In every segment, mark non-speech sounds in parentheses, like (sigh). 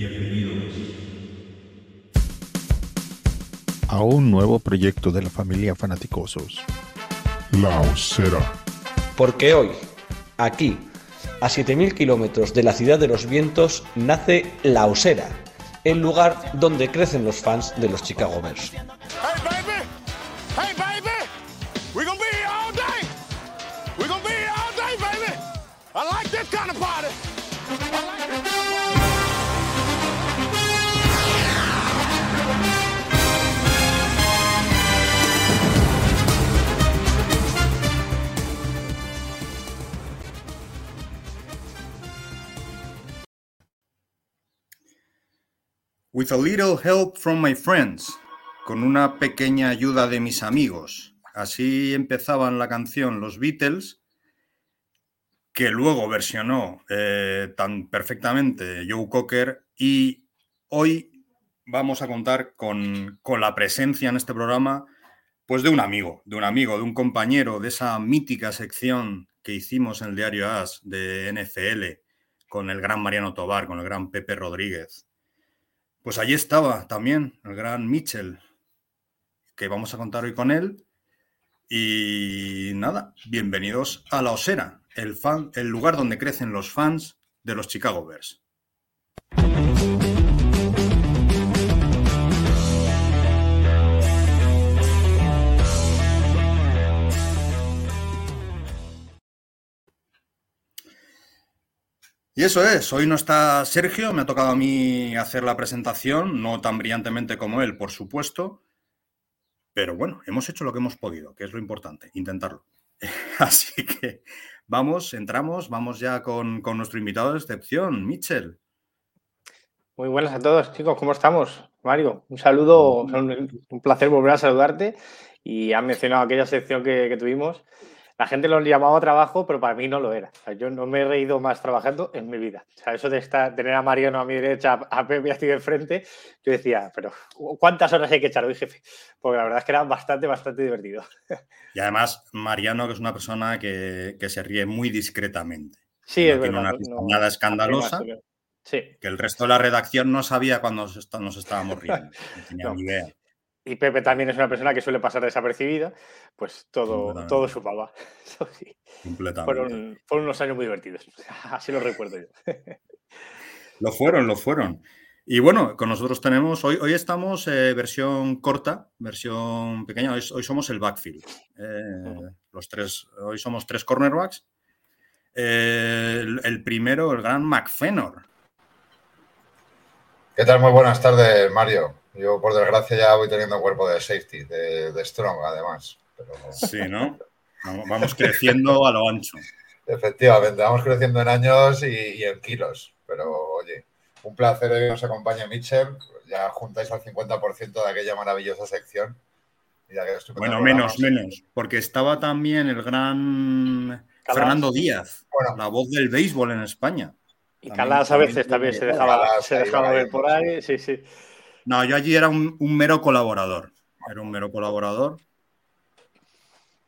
Bienvenidos a un nuevo proyecto de la familia Fanaticosos. La Osera. Porque hoy, aquí, a 7.000 kilómetros de la ciudad de los vientos, nace La Osera, el lugar donde crecen los fans de los Chicago Bears. A little help from my friends, con una pequeña ayuda de mis amigos. Así empezaban la canción los Beatles, que luego versionó eh, tan perfectamente Joe Cocker y hoy vamos a contar con, con la presencia en este programa pues de un amigo, de un amigo, de un compañero de esa mítica sección que hicimos en el diario AS de NFL con el gran Mariano Tobar, con el gran Pepe Rodríguez. Pues allí estaba también el gran Mitchell, que vamos a contar hoy con él. Y nada, bienvenidos a La Osera, el, fan, el lugar donde crecen los fans de los Chicago Bears. Y eso es, hoy no está Sergio, me ha tocado a mí hacer la presentación, no tan brillantemente como él, por supuesto, pero bueno, hemos hecho lo que hemos podido, que es lo importante, intentarlo. (laughs) Así que vamos, entramos, vamos ya con, con nuestro invitado de excepción, Mitchell. Muy buenas a todos, chicos, ¿cómo estamos? Mario, un saludo, un placer volver a saludarte y has mencionado aquella sección que, que tuvimos. La gente lo llamaba trabajo, pero para mí no lo era. O sea, yo no me he reído más trabajando en mi vida. O sea, eso de estar, tener a Mariano a mi derecha, a Pepe a ti de frente, yo decía, pero ¿cuántas horas hay que echar hoy, jefe? Porque la verdad es que era bastante, bastante divertido. Y además, Mariano, que es una persona que, que se ríe muy discretamente. Sí, no es tiene verdad. una no- nada escandalosa, Sí. que el resto de la redacción no sabía cuando nos, está- nos estábamos riendo. No tenía No. ni idea. Y Pepe también es una persona que suele pasar desapercibida, pues todo, todo su papá. (laughs) Eso sí. Completamente. Fueron, fueron unos años muy divertidos. (laughs) Así lo recuerdo yo. (laughs) Lo fueron, lo fueron. Y bueno, con nosotros tenemos, hoy, hoy estamos eh, versión corta, versión pequeña, hoy, hoy somos el backfield. Eh, los tres, hoy somos tres cornerbacks. Eh, el, el primero, el gran McFenor. ¿Qué tal? Muy buenas tardes, Mario. Yo, por desgracia, ya voy teniendo cuerpo de safety, de, de strong, además. Pero, Sí, ¿no? Vamos, creciendo a lo ancho. efectivamente, vamos creciendo en años y, y en kilos. Pero, oye, un placer que nos acompañe Mitchell. Ya juntáis al 50% de aquella maravillosa sección. Y ya que estupendo Bueno, programa. menos, menos, porque estaba también el gran Calas. Fernando Díaz, Bueno. la voz del béisbol en España. Y También- Calas a veces también se dejaba, Calas se dejaba ver ahí, por sí. ahí. Sí, sí. No, yo allí era un, un mero colaborador. Era un mero colaborador.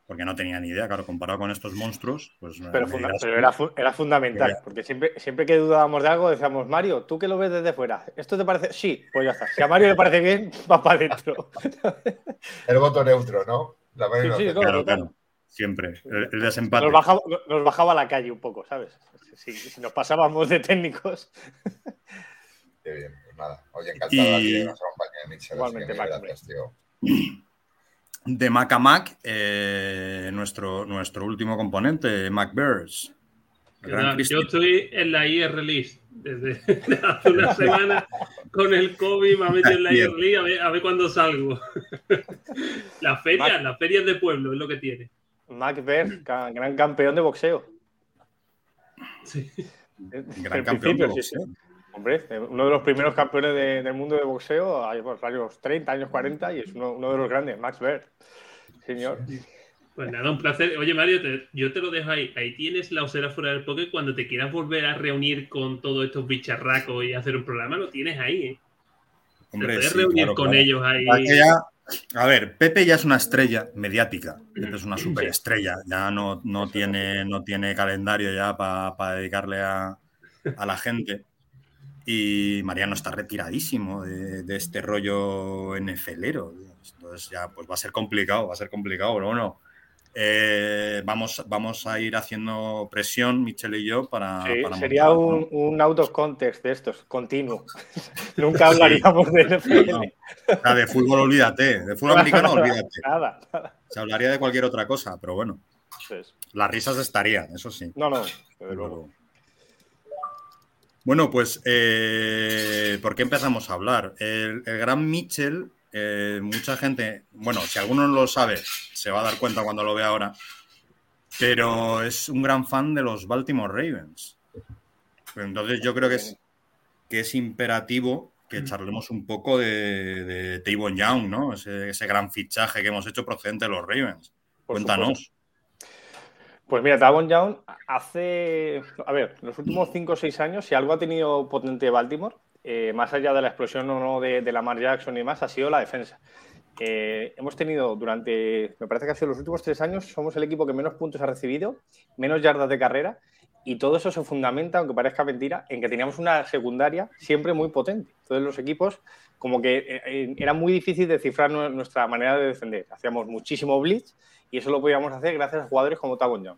Porque no tenía ni idea, claro, comparado con estos monstruos, pues Pero, me funda- dirás pero era, fu- era fundamental, porque siempre, siempre que dudábamos de algo decíamos, Mario, ¿tú que lo ves desde fuera? ¿Esto te parece? Sí, pues ya está. Si a Mario le parece bien, (laughs) va para adentro. (laughs) El voto neutro, ¿no? La Sí, sí, Claro, claro. Siempre. El, el desempate. Nos bajaba, nos bajaba a la calle un poco, ¿sabes? Si, si nos pasábamos de técnicos. Qué bien, nada. Oye, encantado Y- aquí de que nos acompañe Mitchell. así Igualmente, Mac, gracias, tío. De Mac a Mac, eh, nuestro, nuestro último componente, Mac Bears. El ¿Qué gran tal? Cristi. Yo estoy en la IR Release (laughs) desde hace una (laughs) semana con el COVID, me ha metido en la IR Release a ver, a ver cuándo salgo. (laughs) las ferias, Mac- las ferias de pueblo es lo que tiene. Mac Bear, ca- gran campeón de boxeo. Sí. Gran campeón de principio, sí, sí. Hombre, eh, uno de los primeros campeones de- del mundo de boxeo, hay pues, varios 30, años 40, y es uno, uno de los grandes, Max Baer. Señor. Pues nada, un placer. Oye, Mario, te- yo te lo dejo ahí. Ahí tienes la osera fuera del poke. Cuando te quieras volver a reunir con todos estos bicharracos y hacer un programa, lo tienes ahí. ¿eh? Te Hombre, puedes sí, reunir claro, con claro. ellos ahí. Ya- a ver, Pepe ya es una estrella mediática. Pepe es una superestrella. Ya no, no, tiene, no tiene calendario ya para dedicarle a, a la gente. Y Mariano está retiradísimo de, de este rollo NFLero. Entonces ya pues va a ser complicado, va a ser complicado, pero bueno. eh, vamos, vamos a ir haciendo presión, Michelle y yo, para. Sí, para sería montar, un, ¿no? un out of context de estos, continuo. (laughs) Nunca hablaríamos de NFL. No, de fútbol olvídate, de fútbol americano (laughs) olvídate. Nada, nada. Se hablaría de cualquier otra cosa, pero bueno, las risas estarían, eso sí. no, no, Pero- luego. Bueno, pues, eh, ¿por qué empezamos a hablar? El, el gran Mitchell, eh, mucha gente, bueno, si alguno no lo sabe, se va a dar cuenta cuando lo vea ahora, pero es un gran fan de los Baltimore Ravens. Entonces yo creo que es, que es imperativo que charlemos un poco de, de Tavon Young, ¿no? Ese, ese gran fichaje que hemos hecho procedente de los Ravens. Por Cuéntanos. Pues mira, Tavon Young hace, a ver, los últimos 5 o 6 años, si algo ha tenido potente Baltimore, eh, más allá de la explosión o no de, de Lamar Jackson y más, ha sido la defensa. Eh, hemos tenido durante, me parece que ha sido los últimos 3 años, somos el equipo que menos puntos ha recibido, menos yardas de carrera, y todo eso se fundamenta, aunque parezca mentira, en que teníamos una secundaria siempre muy potente. Entonces los equipos, como que eh, eh, era muy difícil descifrar nu- nuestra manera de defender. Hacíamos muchísimo blitz y eso lo podíamos hacer gracias a jugadores como Tavon Young.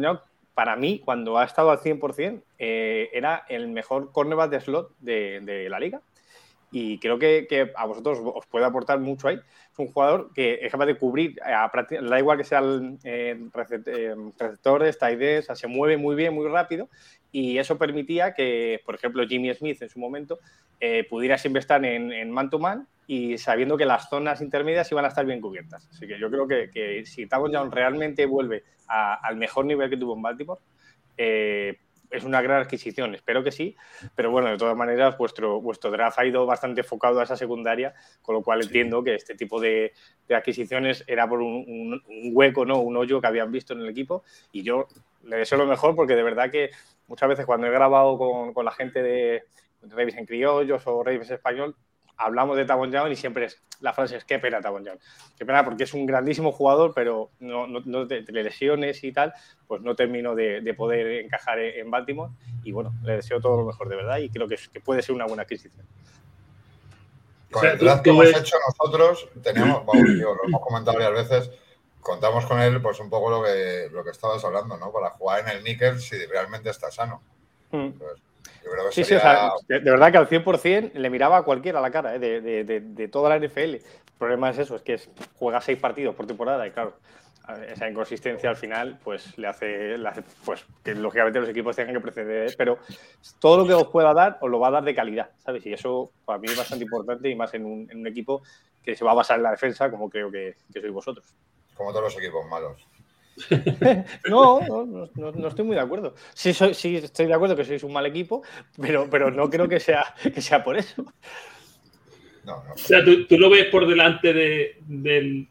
Young, para mí, cuando ha estado al 100%, eh, era el mejor cornerback de slot de, de la liga. Y creo que, que a vosotros os puede aportar mucho ahí. Es un jugador que es capaz de cubrir, da igual que sea el eh, recep- eh, receptores, ends, o sea, se mueve muy bien, muy rápido. Y eso permitía que, por ejemplo, Jimmy Smith en su momento eh, pudiera siempre estar en, en man-to-man y sabiendo que las zonas intermedias iban a estar bien cubiertas. Así que yo creo que, si Tavon realmente vuelve a- al mejor nivel que tuvo en Baltimore, eh, es una gran adquisición, espero que sí, pero bueno, de todas maneras, vuestro, vuestro draft ha ido bastante enfocado a esa secundaria, con lo cual entiendo que este tipo de, de adquisiciones era por un, un- un hueco, ¿no? un hoyo que habían visto en el equipo, y yo le deseo lo mejor porque de verdad que muchas veces cuando he grabado con, con la gente de Ravens en criollos o Ravens español, hablamos de Tavon Young y siempre es, la frase es qué pena Tavon Young. Qué pena porque es un grandísimo jugador, pero no, no, no te, te lesiones y tal, pues no termino de, de poder encajar en en Baltimore. Y bueno, le deseo todo lo mejor de verdad y creo que, puede ser una buena adquisición. Con O sea, el draft que hemos ves- hecho nosotros, tenemos, vamos, yo, lo hemos comentado varias veces, contamos con él, pues un poco lo que, lo que estabas hablando, ¿no? Para jugar en el níquel si realmente está sano. Mm. Entonces, yo creo que Sí, sí, sería... o sea, de, verdad que al 100% le miraba a cualquiera a la cara, ¿eh? de, de- de- de toda la NFL. El problema es eso, es que es- juega seis partidos por temporada y claro, esa inconsistencia al final pues le hace, le hace, pues que lógicamente los equipos tengan que preceder, pero todo lo que os pueda dar os lo va a dar de calidad, ¿sabes? Y eso para mí es bastante importante y más en un, en un equipo que se va a basar en la defensa como creo que, que sois vosotros. Como todos los equipos malos. (laughs) No, no, no, estoy muy de acuerdo. Sí, soy- sí, estoy de acuerdo que sois un mal equipo, pero, pero no creo que sea, que sea por eso. No, no. O sea, ¿tú, tú lo ves por delante de, del,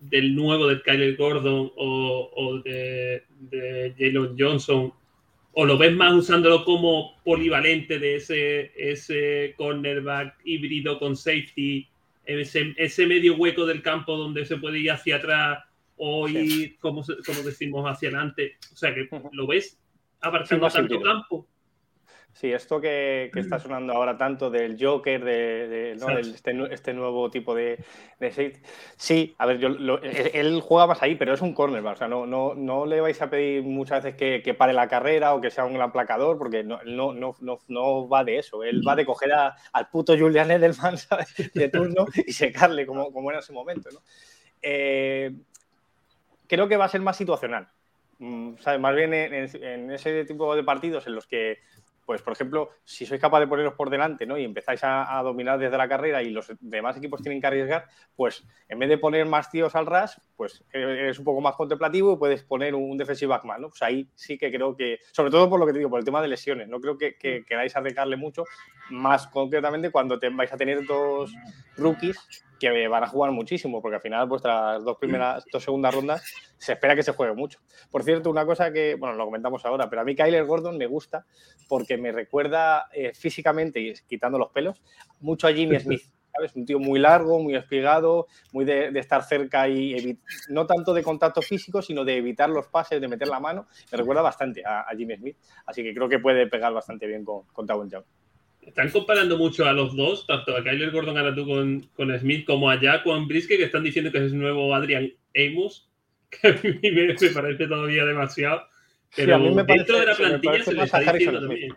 del nuevo de Kyler Gordon o, o de, de Jalen Johnson, o lo ves más usándolo como polivalente de ese, ese cornerback híbrido con safety, ese, ese medio hueco del campo donde se puede ir hacia atrás o ir, como, como decimos, hacia adelante. O sea, que lo ves Sí, abarcando más tanto campo. Sí, esto que, que Mm. está sonando ahora tanto del Joker, de, de- ¿no? Sí. del- este, este nuevo tipo de, de. Sí, a ver, yo, lo- él, él juega más ahí, pero es un cornerback. O sea, no, no, no le vais a pedir muchas veces que, que pare la carrera o que sea un gran placador, porque no, no, no, no, no va de eso. Él va de coger a- al puto Julian Edelman ¿sabes? de turno y secarle como, como era en ese momento. ¿no? Eh, creo que va a ser más situacional. Mm, ¿sabes? Más bien en, en- ese tipo de partidos en los que pues por ejemplo, si sois capaz de poneros por delante ¿no? y empezáis a, a dominar desde la carrera y los demás equipos tienen que arriesgar, pues en vez de poner más tíos al ras, pues eres un poco más contemplativo y puedes poner un, defensive back más, ¿no? Pues ahí sí que creo que, sobre todo por lo que te digo, por el tema de lesiones, no creo que, que queráis arriesgarle mucho, más concretamente cuando te, vais a tener dos rookies que van a jugar muchísimo, porque al final vuestras dos primeras, dos segundas rondas se espera que se juegue mucho. Por cierto, una cosa que, bueno, lo comentamos ahora, pero a mí Kyler Gordon me gusta porque me recuerda eh, físicamente, y quitando los pelos, mucho a Jimmy Smith. ¿Sabes? Un tío muy largo, muy espigado, muy de, de estar cerca y no tanto de contacto físico, sino de evitar los pases, de meter la mano. Me recuerda bastante a, a Jimmy Smith. Así que creo que puede pegar bastante bien con, con Tavon Young. Están comparando mucho a los dos, tanto a Kyler Gordon ahora tú con, con Smith como a Jaquan Briske, que están diciendo que es el nuevo Adrian Amos, (laughs) que a mí me, me parece todavía demasiado. Sí, Pero a mí me dentro parece- de la plantilla se le está diciendo también.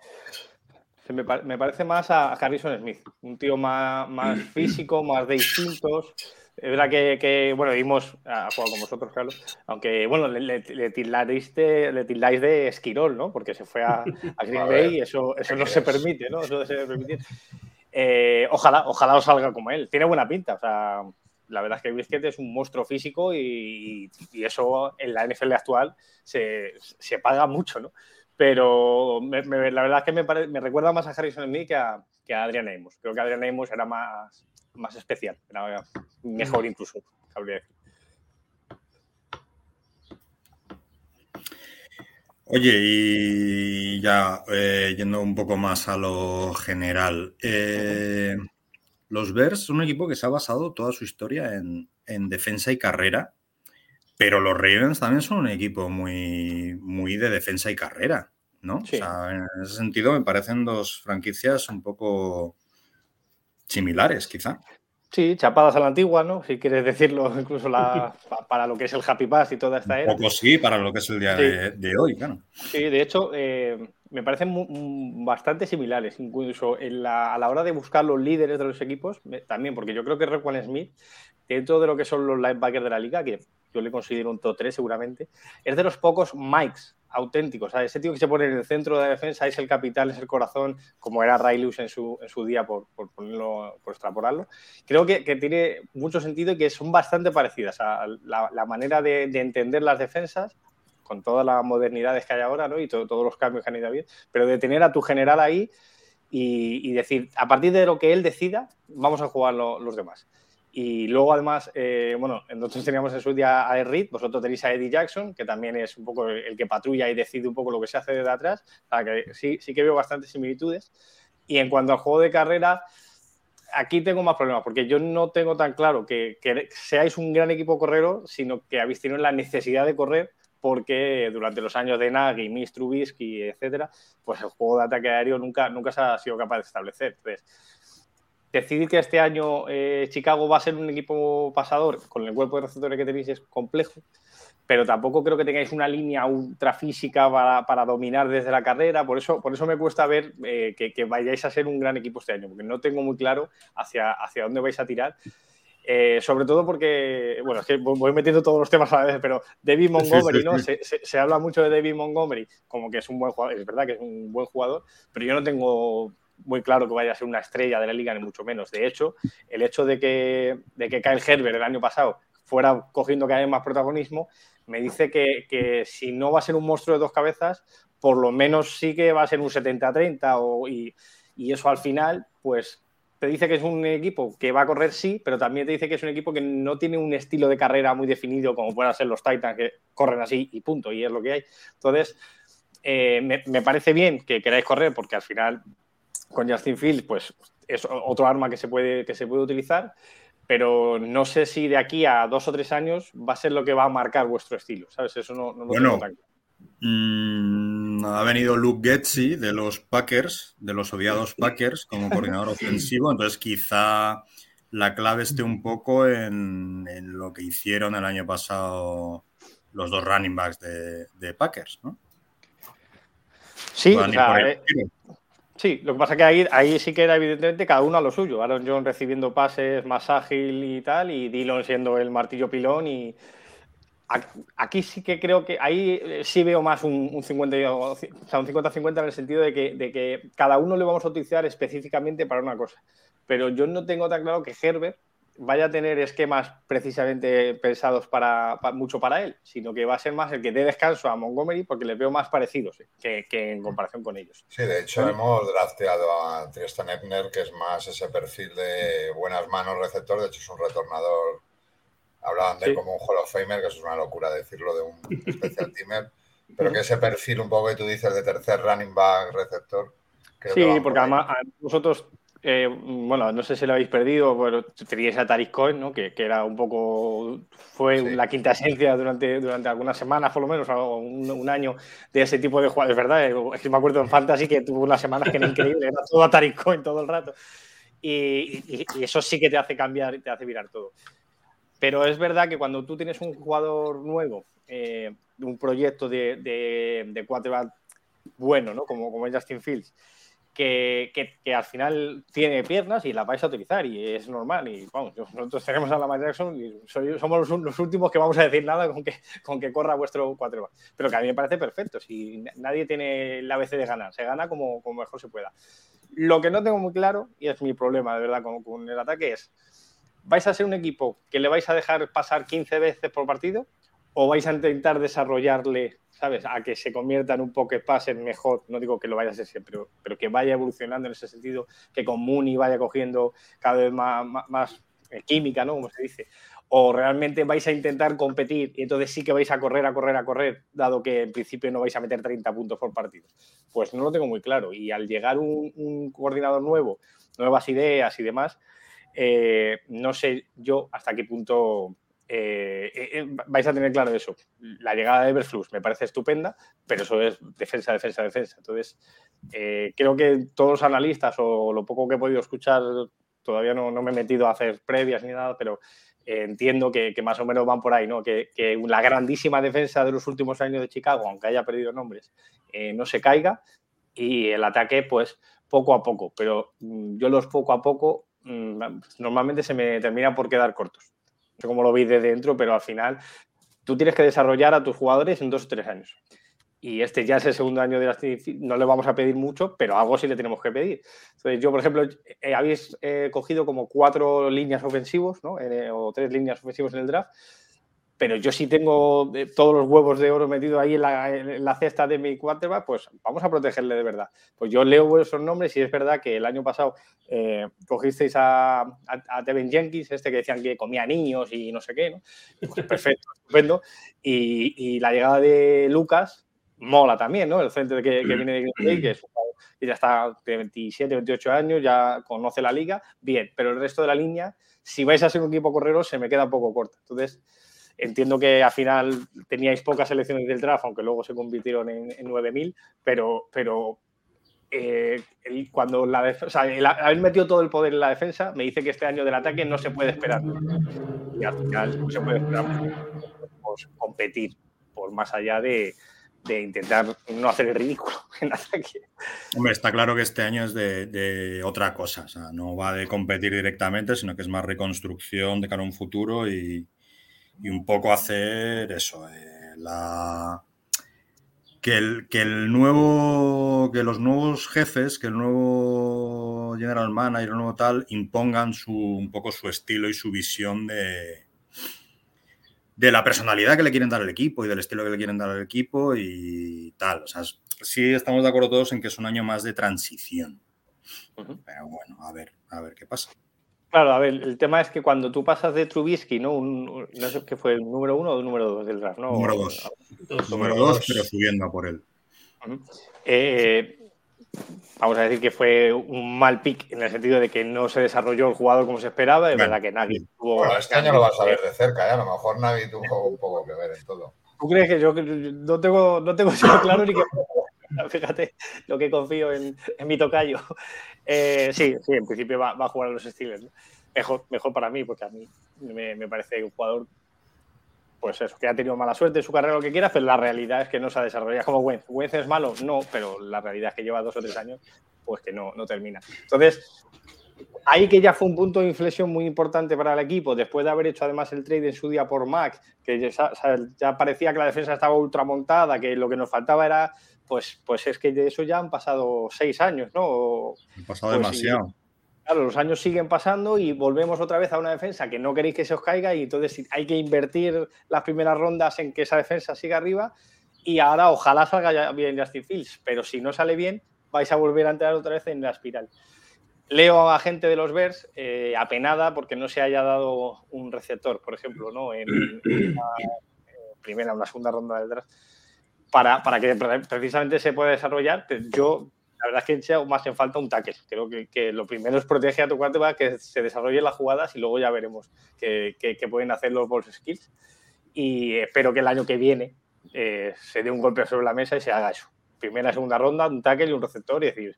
Se me, me parece más a Harrison Smith, un tío más, más físico, más de instintos. Es verdad que, que, bueno, vimos a jugar con vosotros, Carlos, aunque, bueno, le, le, le tildáis de, le tildáis de esquirol, ¿no? Porque se fue a, (laughs) a Green A ver, Bay y eso, eso ¿qué no se quieres? permite, ¿no? Eso no se permite. Eh, ojalá, ojalá os salga como él. Tiene buena pinta, o sea, la verdad es que Brisket es un monstruo físico y, y eso en la NFL actual se, se paga mucho, ¿no? Pero me- me- la verdad es que me, pare- me recuerda más a Harrison Smith que a, que a Adrian Amos. Creo que Adrian Amos era más, más especial, era mejor incluso. Oye, y ya eh, yendo un poco más a lo general, eh, los Bears son un equipo que se ha basado toda su historia en, en defensa y carrera, pero los Ravens también son un equipo muy, muy de defensa y carrera, ¿no? Sí. O sea, en ese sentido me parecen dos franquicias un poco similares, quizá. Sí, chapadas a la antigua, ¿no? Si quieres decirlo, (laughs) incluso la, pa- para lo que es el Happy Pass y toda esta Un era. poco sí, para lo que es el día Sí. de, de hoy, claro. Sí, de hecho, eh, me parecen bastante similares, incluso en la- a la hora de buscar los líderes de los equipos, también, porque yo creo que Requan Smith, dentro de lo que son los linebackers de la liga, que yo le considero un top 3 seguramente, es de los pocos Mikes auténticos. ¿sabes? Ese tío que se pone en el centro de la defensa es el capital, es el corazón, como era Ray Lewis en su, en su día, por, por ponerlo, por extrapolarlo. Creo que, que tiene mucho sentido y que son bastante parecidas a la, manera de, de entender las defensas con todas las modernidades que hay ahora ¿no? y to- todos los cambios que han ido bien, pero de tener a tu general ahí y, decir, a partir de lo que él decida, vamos a jugar lo- los demás. Y luego, además, eh, bueno, nosotros teníamos en su día a Ed Reed, vosotros tenéis a Eddie Jackson, que también es un poco el que patrulla y decide un poco lo que se hace desde atrás. O sea, que sí, sí que veo bastantes similitudes. Y en cuanto al juego de carrera, aquí tengo más problemas, porque yo no tengo tan claro que, que seáis un gran equipo correro, sino que habéis tenido la necesidad de correr porque durante los años de Nagy, Mitch Trubisky, etcétera, pues el juego de ataque aéreo nunca, nunca se ha sido capaz de establecer. Entonces, decidir que este año eh, Chicago va a ser un equipo pasador con el cuerpo de receptores que tenéis es complejo, pero tampoco creo que tengáis una línea ultra física para, para dominar desde la carrera. Por eso, por eso me cuesta ver eh, que, que vayáis a ser un gran equipo este año, porque no tengo muy claro hacia, hacia dónde vais a tirar. Eh, sobre todo porque, bueno, es que voy metiendo todos los temas a la vez, pero David Montgomery, sí, ¿no? sí. Se, se- se habla mucho de David Montgomery como que es un buen jugador, es verdad que es un buen jugador, pero yo no tengo muy claro que vaya a ser una estrella de la liga, ni mucho menos. De hecho, el hecho de que, de que Kyle Herbert el año pasado fuera cogiendo cada vez más protagonismo, me dice que, que si no va a ser un monstruo de dos cabezas, por lo menos sí que va a ser un 70-30 o- y, y eso al final, pues te dice que es un equipo que va a correr sí, pero también te dice que es un equipo que no tiene un estilo de carrera muy definido como puedan ser los Titans, que corren así y punto, y es lo que hay. Entonces, eh, me, me parece bien que queráis correr porque al final con Justin Fields, pues es otro arma que se puede, que se puede utilizar, pero no sé si de aquí a dos o tres años va a ser lo que va a marcar vuestro estilo, ¿sabes? Eso no, no lo Bueno, tengo tan claro. Mm, ha venido Luke Getzi de los Packers, de los odiados Packers, como coordinador (laughs) ofensivo. Entonces, quizá la clave esté un poco en, en lo que hicieron el año pasado los dos running backs de, de Packers, ¿no? Sí, o sea, eh. Sí, lo que pasa es que ahí, ahí sí que era evidentemente cada uno a lo suyo. Aaron John recibiendo pases más ágil y tal, y Dillon siendo el martillo pilón. Y aquí sí que creo que ahí eh, sí veo más un, un 50 y- o sea, un 50-50 en el sentido de que, de que cada uno le vamos a utilizar específicamente para una cosa. Pero yo no tengo tan claro que Herbert vaya a tener esquemas precisamente pensados para, pa- mucho para él, sino que va a ser más el que dé descanso a Montgomery porque les veo más parecidos eh, que, que en comparación con ellos. Sí, de hecho hemos drafteado a Tristan Ebner, que es más ese perfil de buenas manos receptor, de hecho es un retornador, hablaban de Sí. como un Hall of Famer, que eso es una locura decirlo de un (laughs) especial teamer, pero que ese perfil un poco que tú dices de tercer running back receptor. creo Sí, porque además vosotros eh, bueno, no sé si lo habéis perdido, pero teníais a Taris Cohen, ¿no? Que, que, era un poco, fue Sí. la quinta esencia durante, durante algunas semanas, por lo menos, o un, un año de ese tipo de jugadores, ¿verdad? Eh, Es que me acuerdo en Fantasy que tuvo unas semanas que era increíble, era todo a Taris Cohen todo el rato. Y, y- y eso sí que te hace cambiar y te hace virar todo. Pero es verdad que cuando tú tienes un jugador nuevo, eh, un proyecto de, de, de quarterback bueno, ¿no? Como, como es Justin Fields, que, al final tiene piernas y las vais a utilizar y es normal. Y vamos, nosotros tenemos a Lamar Jackson y somos los, últimos que vamos a decir nada con que, con que corra vuestro quarterback. Pero que a mí me parece perfecto. Si nadie tiene la ABC de ganar, se gana como, como mejor se pueda. Lo que no tengo muy claro, y es mi problema de verdad con, con el ataque, es: ¿vais a ser un equipo que le vais a dejar pasar 15 veces por partido? ¿O vais a intentar desarrollarle ¿sabes? A que se convierta en un pocket passer mejor. No digo que lo vaya a ser siempre, pero, pero, que vaya evolucionando en ese sentido, que con Mooney vaya cogiendo cada vez más, más, eh, química, ¿no? Como se dice. O realmente vais a intentar competir y entonces sí que vais a correr, a correr, a correr, dado que en principio no vais a meter 30 puntos por partido. Pues no lo tengo muy claro. Y al llegar un, un coordinador nuevo, nuevas ideas y demás, eh, no sé yo hasta qué punto eh, eh, vais a tener claro eso. La llegada de Everflux me parece estupenda, pero eso es defensa, defensa, defensa. Entonces, eh, creo que todos los analistas o lo poco que he podido escuchar, todavía no, no me he metido a hacer previas ni nada, pero eh, entiendo que, que, más o menos van por ahí, ¿no? Que, que, la grandísima defensa de los últimos años de Chicago, aunque haya perdido nombres, eh, no se caiga y el ataque, pues, poco a poco. Pero mmm, yo los poco a poco mmm, normalmente se me terminan por quedar cortos sé cómo lo veis de dentro, pero al final tú tienes que desarrollar a tus jugadores en dos o tres años. Y este ya es el segundo año de la no le vamos a pedir mucho, pero algo sí le tenemos que pedir. Entonces, yo, por ejemplo, eh, habéis eh, cogido como cuatro líneas ofensivos, ¿no? Eh, o tres líneas ofensivos en el draft, pero yo sí tengo eh, todos los huevos de oro metidos ahí en la, en la, cesta de mi quarterback, pues vamos a protegerle de verdad. Pues yo leo vuestros nombres y es verdad que el año pasado eh, cogisteis a, a, a, Tevin Jenkins, este que decían que comía niños y no sé qué, ¿no? Pues perfecto, (laughs) estupendo. Y, y, la llegada de Lucas mola también, ¿no? El centro que, que viene de Green Bay, que, es, que ya está de 27, 28 años, ya conoce la liga, bien, pero el resto de la línea, si vais a ser un equipo correro, se me queda un poco corta. Entonces, Entiendo que al final teníais pocas selecciones del draft, aunque luego se convirtieron en, en 9.000, pero, pero eh, el, cuando la o sea, el haber metido todo el poder en la defensa me dice que este año del ataque no se puede esperar. Y al final no se puede esperar pues, competir por más allá de, de, intentar no hacer el ridículo (laughs) en ataque. Hombre, está claro que este año es de, de otra cosa, o sea, no va de competir directamente, sino que es más reconstrucción de cara a un futuro y, y un poco hacer eso, eh, la, que, el, que el nuevo, que los nuevos jefes, que el nuevo general manager, el nuevo tal, impongan su, un poco su estilo y su visión de, de la personalidad que le quieren dar al equipo y del estilo que le quieren dar al equipo y tal. O sea, sí estamos de acuerdo todos en que es un año más de transición. Uh -huh. Pero bueno, a ver, a ver qué pasa. Claro, a ver, el tema es que cuando tú pasas de Trubisky, ¿no? Un, no sé qué fue el número uno o el número dos del draft, ¿no? Número dos. dos. Número dos, pero subiendo a por él. Uh -huh. eh, vamos a decir que fue un mal pick en el sentido de que no se desarrolló el jugador como se esperaba. Es verdad que nadie tuvo. Bueno, este año lo vas a ver de cerca, ¿eh? a lo mejor nadie tuvo un poco que ver en todo. ¿Tú crees que yo, yo no tengo, no tengo eso claro ni que. (laughs) Fíjate lo que confío en, mi tocayo. Eh, sí, sí, en principio va, a jugar a los Steelers. Mejor, mejor para mí, porque a mí me, parece un jugador, pues eso, que ha tenido mala suerte en su carrera, lo que quieras, pero la realidad es que no se ha desarrollado como Wentz. Wentz es malo, no, pero la realidad es que lleva dos o tres años, pues que no, no termina. Entonces, ahí que ya fue un punto de inflexión muy importante para el equipo, después de haber hecho además el trade en su día por Mac, que ya parecía que la defensa estaba ultramontada, que lo que nos faltaba era pues, pues es que de eso ya han pasado seis años, ¿no? Han pasado pues, demasiado. Y, claro, los años siguen pasando y volvemos otra vez a una defensa que no queréis que se os caiga y entonces hay que invertir las primeras rondas en que esa defensa siga arriba y ahora ojalá salga bien Justin Fields, pero si no sale bien vais a volver a entrar otra vez en la espiral. Leo a gente de los Bears eh, apenada porque no se haya dado un receptor, por ejemplo, ¿no? En, en una primera, una segunda ronda del draft para, para, que precisamente se pueda desarrollar. Yo la verdad es que echa más en falta un tackle. Creo que, que lo primero es proteger a tu quarterback, que se desarrollen las jugadas y luego ya veremos qué, qué- qué pueden hacer los ball skills. Y espero que el año que viene eh, se dé un golpe sobre la mesa y se haga eso. Primera, segunda ronda, un tackle y un receptor y decir,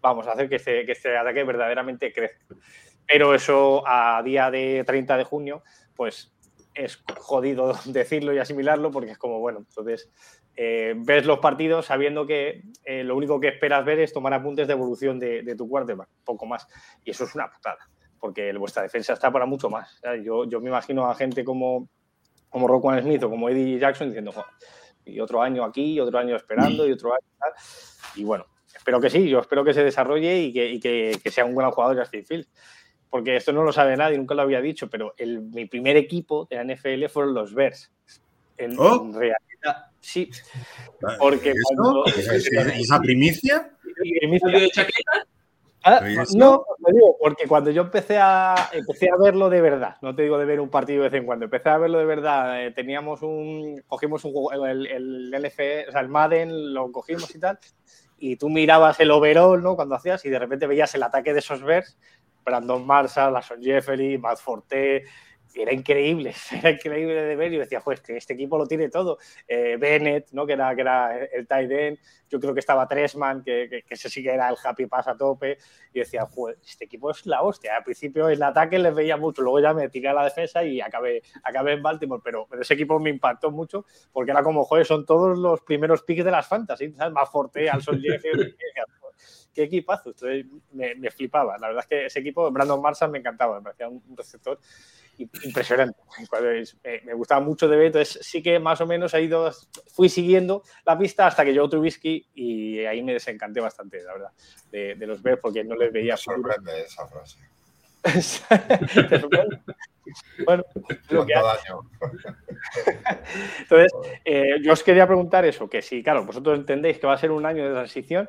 vamos a hacer que este, que este ataque verdaderamente crezca. Pero eso a día de 30 de junio, pues es jodido (laughs) decirlo y asimilarlo porque es como, bueno, entonces eh, ves los partidos sabiendo que eh, lo único que esperas ver es tomar apuntes de evolución de, de tu quarterback, poco más. Y eso es una putada, porque vuestra defensa está para mucho más. Yo, yo me imagino a gente como, como Roquan Smith o como Eddie Jackson diciendo, "Jo, y otro año aquí, y otro año esperando, y otro año tal. Y bueno, espero que sí, yo espero que se desarrolle y que, y que- que sea un gran jugador Justin Fields. Porque esto no lo sabe nadie, nunca lo había dicho, pero el, mi primer equipo de la NFL fueron los Bears. En, Oh. en realidad, sí. Porque ¿Eso? cuando- ¿Esa, primicia? ¿Cambio de chaqueta? Ah, no, te digo, porque cuando yo empecé a, empecé a verlo de verdad, no te digo de ver un partido de vez en cuando, empecé a verlo de verdad, eh, teníamos un, cogimos un juego, el, el LFE, o sea, el Madden, lo cogimos y tal, y tú mirabas el overall, ¿no? Cuando hacías, y de repente veías el ataque de esos Bears, Brandon Marshall, Lason Jeffrey, Matt Forte, era increíble, (laughs) era increíble de ver y decía, pues que este equipo lo tiene todo. Eh, Bennett, ¿no? que, era, que era el tight end, yo creo que estaba Tresman, que, que, que ese sí que era el happy pass a tope, y decía, joder, este equipo es la hostia. Al principio el ataque les veía mucho, luego ya me tiré a la defensa y acabé, acabé en Baltimore, pero, pero ese equipo me impactó mucho porque era como, joder, son todos los primeros picks de las fantasy, ¿sabes? Más Forte, Alson joder, (laughs) qué equipazo. Entonces me, me flipaba. La verdad es que ese equipo, Brandon Marshall, me encantaba, me parecía un, un receptor impresionante. Me gustaba mucho de ver, entonces sí que más o menos he ido, fui siguiendo la pista hasta que llegó Trubisky y ahí me desencanté bastante, la verdad, de, de los Bears porque no les veía Me futuro. sorprende esa frase. (laughs) (laughs) (laughs) Entonces, eh, yo os quería preguntar eso, que si, claro, vosotros entendéis que va a ser un año de transición,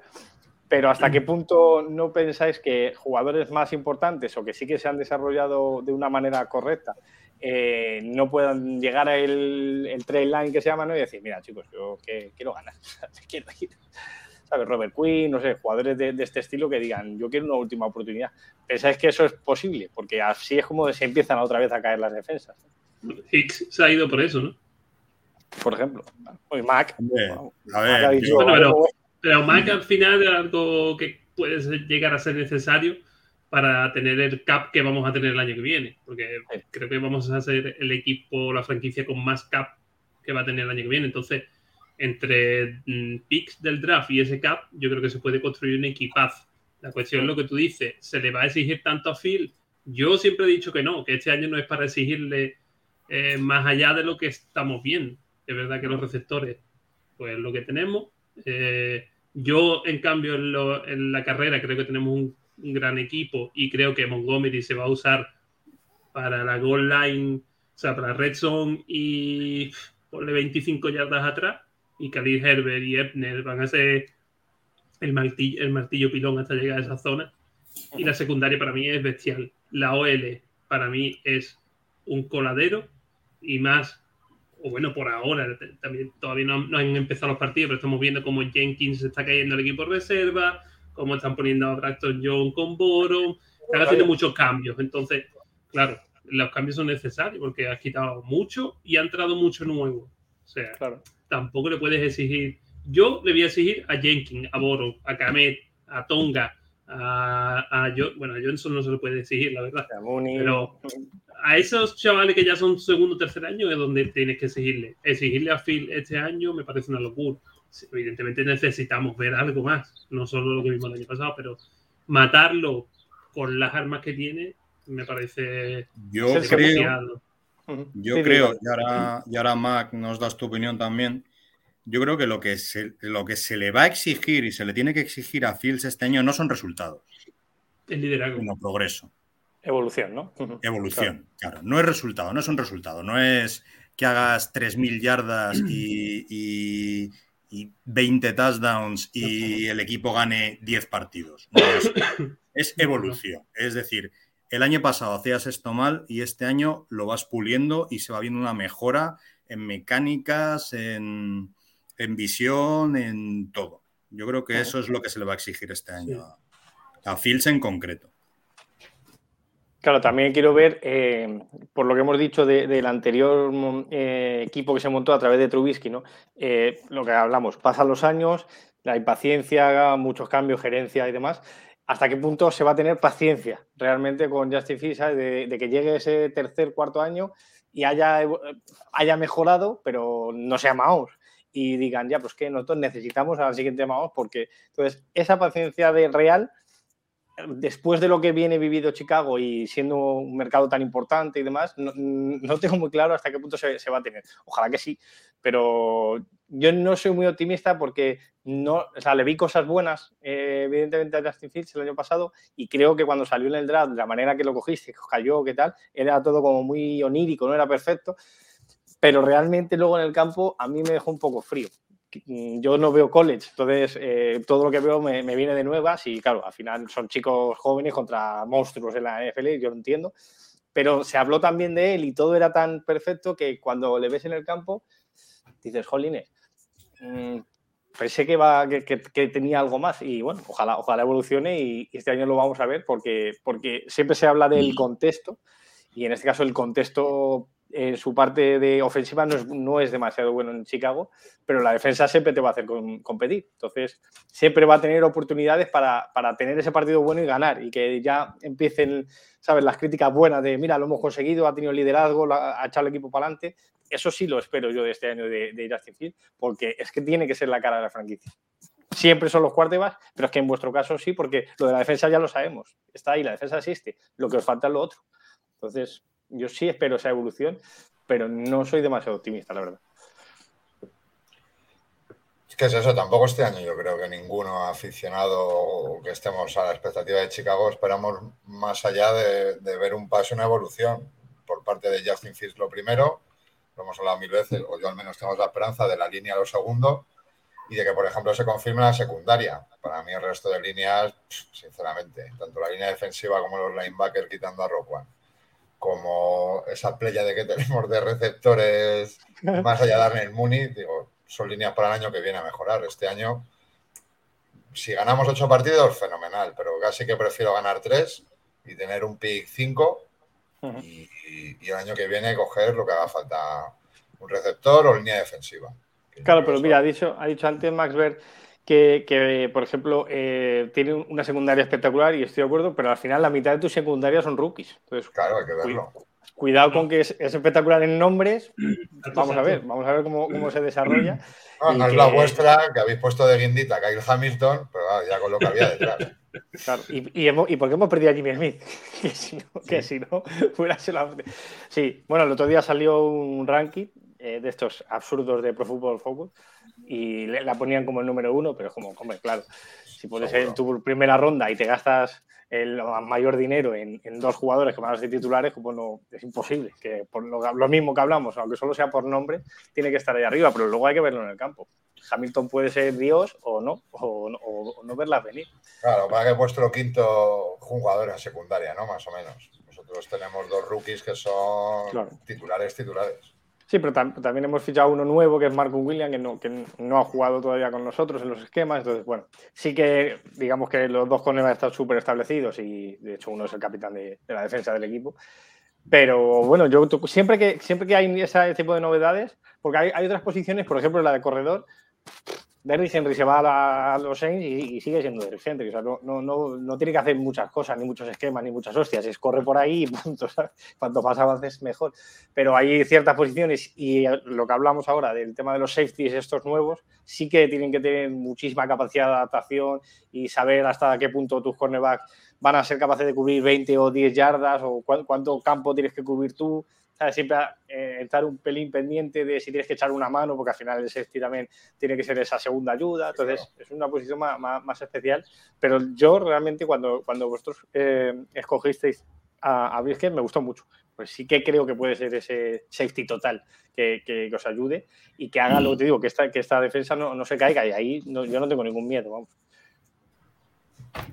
pero ¿hasta (clears throat) qué punto no pensáis que jugadores más importantes o que sí que se han desarrollado de una manera correcta eh, no puedan llegar al el trail line que se llama ¿no? y decir, mira chicos, yo que, quiero ganar, (laughs) quiero ir. ¿Sabes? Robert Quinn, no sé, jugadores de, de, este estilo que digan, yo quiero una última oportunidad. ¿Pensáis que eso es posible? Porque así es como se empiezan otra vez a caer las defensas. Hicks se ha ido por eso, ¿no? Por ejemplo. Hoy Mac. Hombre, bueno, a Mac ha dicho, yo- Bueno, pero- "Bueno, Pero Mac al final es algo que puede llegar a ser necesario para tener el cap que vamos a tener el año que viene. Porque Sí. creo que vamos a ser el equipo, la franquicia con más cap que va a tener el año que viene. Entonces, entre mm, picks del draft y ese cap, yo creo que se puede construir un equipazo. La cuestión es lo que tú dices, ¿se le va a exigir tanto a Phil? Yo siempre he dicho que no, que este año no es para exigirle eh, más allá de lo que estamos viendo. Es verdad que los receptores, pues lo que tenemos. Eh, yo, en cambio, en, la carrera creo que tenemos un, gran equipo y creo que Montgomery se va a usar para la goal line, o sea, para red zone y ponle 25 yardas atrás. Y Khalil Herbert y Ebner van a ser el martillo, el martillo pilón hasta llegar a esa zona. Y la secundaria para mí es bestial. La OL para mí es un coladero y más, o bueno, por ahora, también todavía no, no han empezado los partidos, pero estamos viendo cómo Jenkins se está cayendo el equipo reserva, cómo están poniendo a Braxton John con Boron, están haciendo muchos cambios. Entonces, claro, los cambios son necesarios porque has quitado mucho y ha entrado mucho nuevo. O sea, Claro. tampoco le puedes exigir. Yo le voy a exigir a Jenkins, a Boron, a Kamet, a Tonga, a, a bueno, a Johnson no se le puede exigir, la verdad. Pero a esos chavales que ya son segundo o tercer año es donde tienes que exigirle. Exigirle a Phil este año me parece una locura. Evidentemente necesitamos ver algo más, no solo lo que vimos el año pasado, pero matarlo con las armas que tiene me parece yo creo, yo Sí, creo, y ahora, y ahora Mac nos das tu opinión también. Yo creo que lo que, se, lo que se le va a exigir y se le tiene que exigir a Fields este año no son resultados, El liderazgo. sino progreso. Evolución, ¿no? Evolución, claro. No es resultado, no es un resultado. No es que hagas 3.000 yardas y, (clears throat) y- y 20 touchdowns y el equipo gane 10 partidos. No es, es evolución. Es decir, el año pasado hacías esto mal y este año lo vas puliendo y se va viendo una mejora en mecánicas, en, en visión, en todo. Yo creo que eso es lo que se le va a exigir este año a, a Fields en concreto. Claro, también quiero ver, eh, por lo que hemos dicho de- del anterior mm, eh, equipo que se montó a través de Trubisky, ¿no? Eh, lo que hablamos, pasan los años, la impaciencia, muchos cambios, gerencia y demás. ¿Hasta qué punto se va a tener paciencia realmente con Justin Fields. De, de que llegue ese tercer, cuarto año y haya, haya mejorado, pero no sea Mahomes? Y digan, ya, pues que nosotros necesitamos al siguiente Mahomes porque, entonces, esa paciencia de real después de lo que viene vivido Chicago y siendo un mercado tan importante y demás, no, no tengo muy claro hasta qué punto se, va a tener. Ojalá que sí, pero yo no soy muy optimista porque no, o sea, le vi cosas buenas, eh, evidentemente, a Justin Fields el año pasado y creo que cuando salió en el draft, la manera que lo cogiste, que cayó, que tal, era todo como muy onírico, no era perfecto, pero realmente luego en el campo a mí me dejó un poco frío yo no veo college, entonces eh, todo lo que veo me, me viene de nuevas y claro, al final son chicos jóvenes contra monstruos en la NFL, yo lo entiendo, pero se habló también de él y todo era tan perfecto que cuando le ves en el campo dices, jolines, mm, pensé que, va, que, que- que tenía algo más y bueno, ojalá, ojalá evolucione y, y este año lo vamos a ver porque, porque siempre se habla del contexto y en este caso el contexto en su parte de ofensiva no es, demasiado bueno en Chicago, pero la defensa siempre te va a hacer com- competir. Entonces, siempre va a tener oportunidades para, para tener ese partido bueno y ganar y que ya empiecen, ¿sabes? Las críticas buenas de, mira, lo hemos conseguido, ha tenido liderazgo, ha echado el equipo para adelante. Eso sí lo espero yo de este año de, de Justin Fields, porque es que tiene que ser la cara de la franquicia. Siempre son los quarterbacks, pero es que en vuestro caso sí, porque lo de la defensa ya lo sabemos. Está ahí, la defensa existe. Lo que os falta es lo otro. Entonces, yo sí espero esa evolución, pero no soy demasiado optimista, la verdad. Es que es eso, tampoco este año yo creo que ninguno aficionado que estemos a la expectativa de Chicago esperamos más allá de, ver un paso, una evolución por parte de Justin Fields lo primero, lo hemos hablado mil veces, o yo al menos tengo la esperanza de la línea lo segundo, y de que, por ejemplo, se confirme la secundaria. Para mí el resto de líneas, sinceramente, tanto la línea defensiva como los linebackers quitando a Roquan, como esa playa de que tenemos de receptores más allá de Darnell Mooney, digo, son líneas para el año que viene a mejorar. Este año, si ganamos ocho partidos, fenomenal, pero casi que prefiero ganar tres y tener un pick 5 Ujú. y, y- y el año que viene coger lo que haga falta, un receptor o línea defensiva. Claro, pero mira, ha dicho, ha dicho antes Max Ver que, que, por ejemplo, eh, tiene una secundaria espectacular y estoy de acuerdo, pero al final la mitad de tus secundarias son rookies. Entonces, Claro, hay que verlo. cuidado con que es, es espectacular en nombres. (clears throat) Vamos a ver, vamos a ver cómo, cómo se desarrolla. (clears throat) No, no es que- la vuestra que habéis puesto de guindita Kyle Hamilton, pero claro, ya con lo que había detrás. (laughs) Claro, y, y, hemos- ¿y por qué hemos perdido a Jimmy Smith? (laughs) que si no, que si no (laughs) fuera sido la- Sí, bueno, el otro día salió un ranking eh, de estos absurdos de Pro Football Focus y le- la ponían como el número uno, pero como, hombre, claro, si pones en tu primera ronda y te gastas el mayor dinero en, en dos jugadores que van a ser titulares, como no, es imposible. Que por lo, lo mismo que hablamos, aunque solo sea por nombre, tiene que estar ahí arriba, pero luego hay que verlo en el campo. Hamilton puede ser Dios o no, o, no- o no verlas venir. Claro, para que vuestro quinto jugador en secundaria, ¿no? Más o menos. Nosotros tenemos dos rookies que son Claro. titulares, titulares. Sí, pero tam- también hemos fichado uno nuevo que es Marco William, que no, que no ha jugado todavía con nosotros en los esquemas. Entonces, bueno, sí que digamos que los dos cornerbacks están súper establecidos y de hecho uno es el capitán de, la defensa del equipo. Pero bueno, yo siempre que, siempre que hay ese tipo de novedades, porque hay, hay otras posiciones, por ejemplo, la de corredor, Derrick Henry se va a, la- a los Saints y, y sigue siendo Derrick Henry. O sea, no, no, no, no tiene que hacer muchas cosas, ni muchos esquemas, ni muchas hostias. Es corre por ahí y punto. (laughs) Cuanto más avances, mejor. Pero hay ciertas posiciones y lo que hablamos ahora del tema de los safeties, estos nuevos, sí que tienen que tener muchísima capacidad de adaptación y saber hasta qué punto tus cornerbacks van a ser capaces de cubrir 20 o 10 yardas o cuán- cuánto campo tienes que cubrir tú. ¿Sabes? Siempre eh, estar un pelín pendiente de si tienes que echar una mano, porque al final el safety también tiene que ser esa segunda ayuda. Entonces, es una posición más, más- más especial. Pero yo realmente, cuando, cuando vosotros eh, escogisteis a, a Brisket, me gustó mucho. Pues sí que creo que puede ser ese safety total que, que- que os ayude y que haga lo que te digo, que esta, que esta defensa no, no se caiga. Y ahí no- yo no tengo ningún miedo, vamos.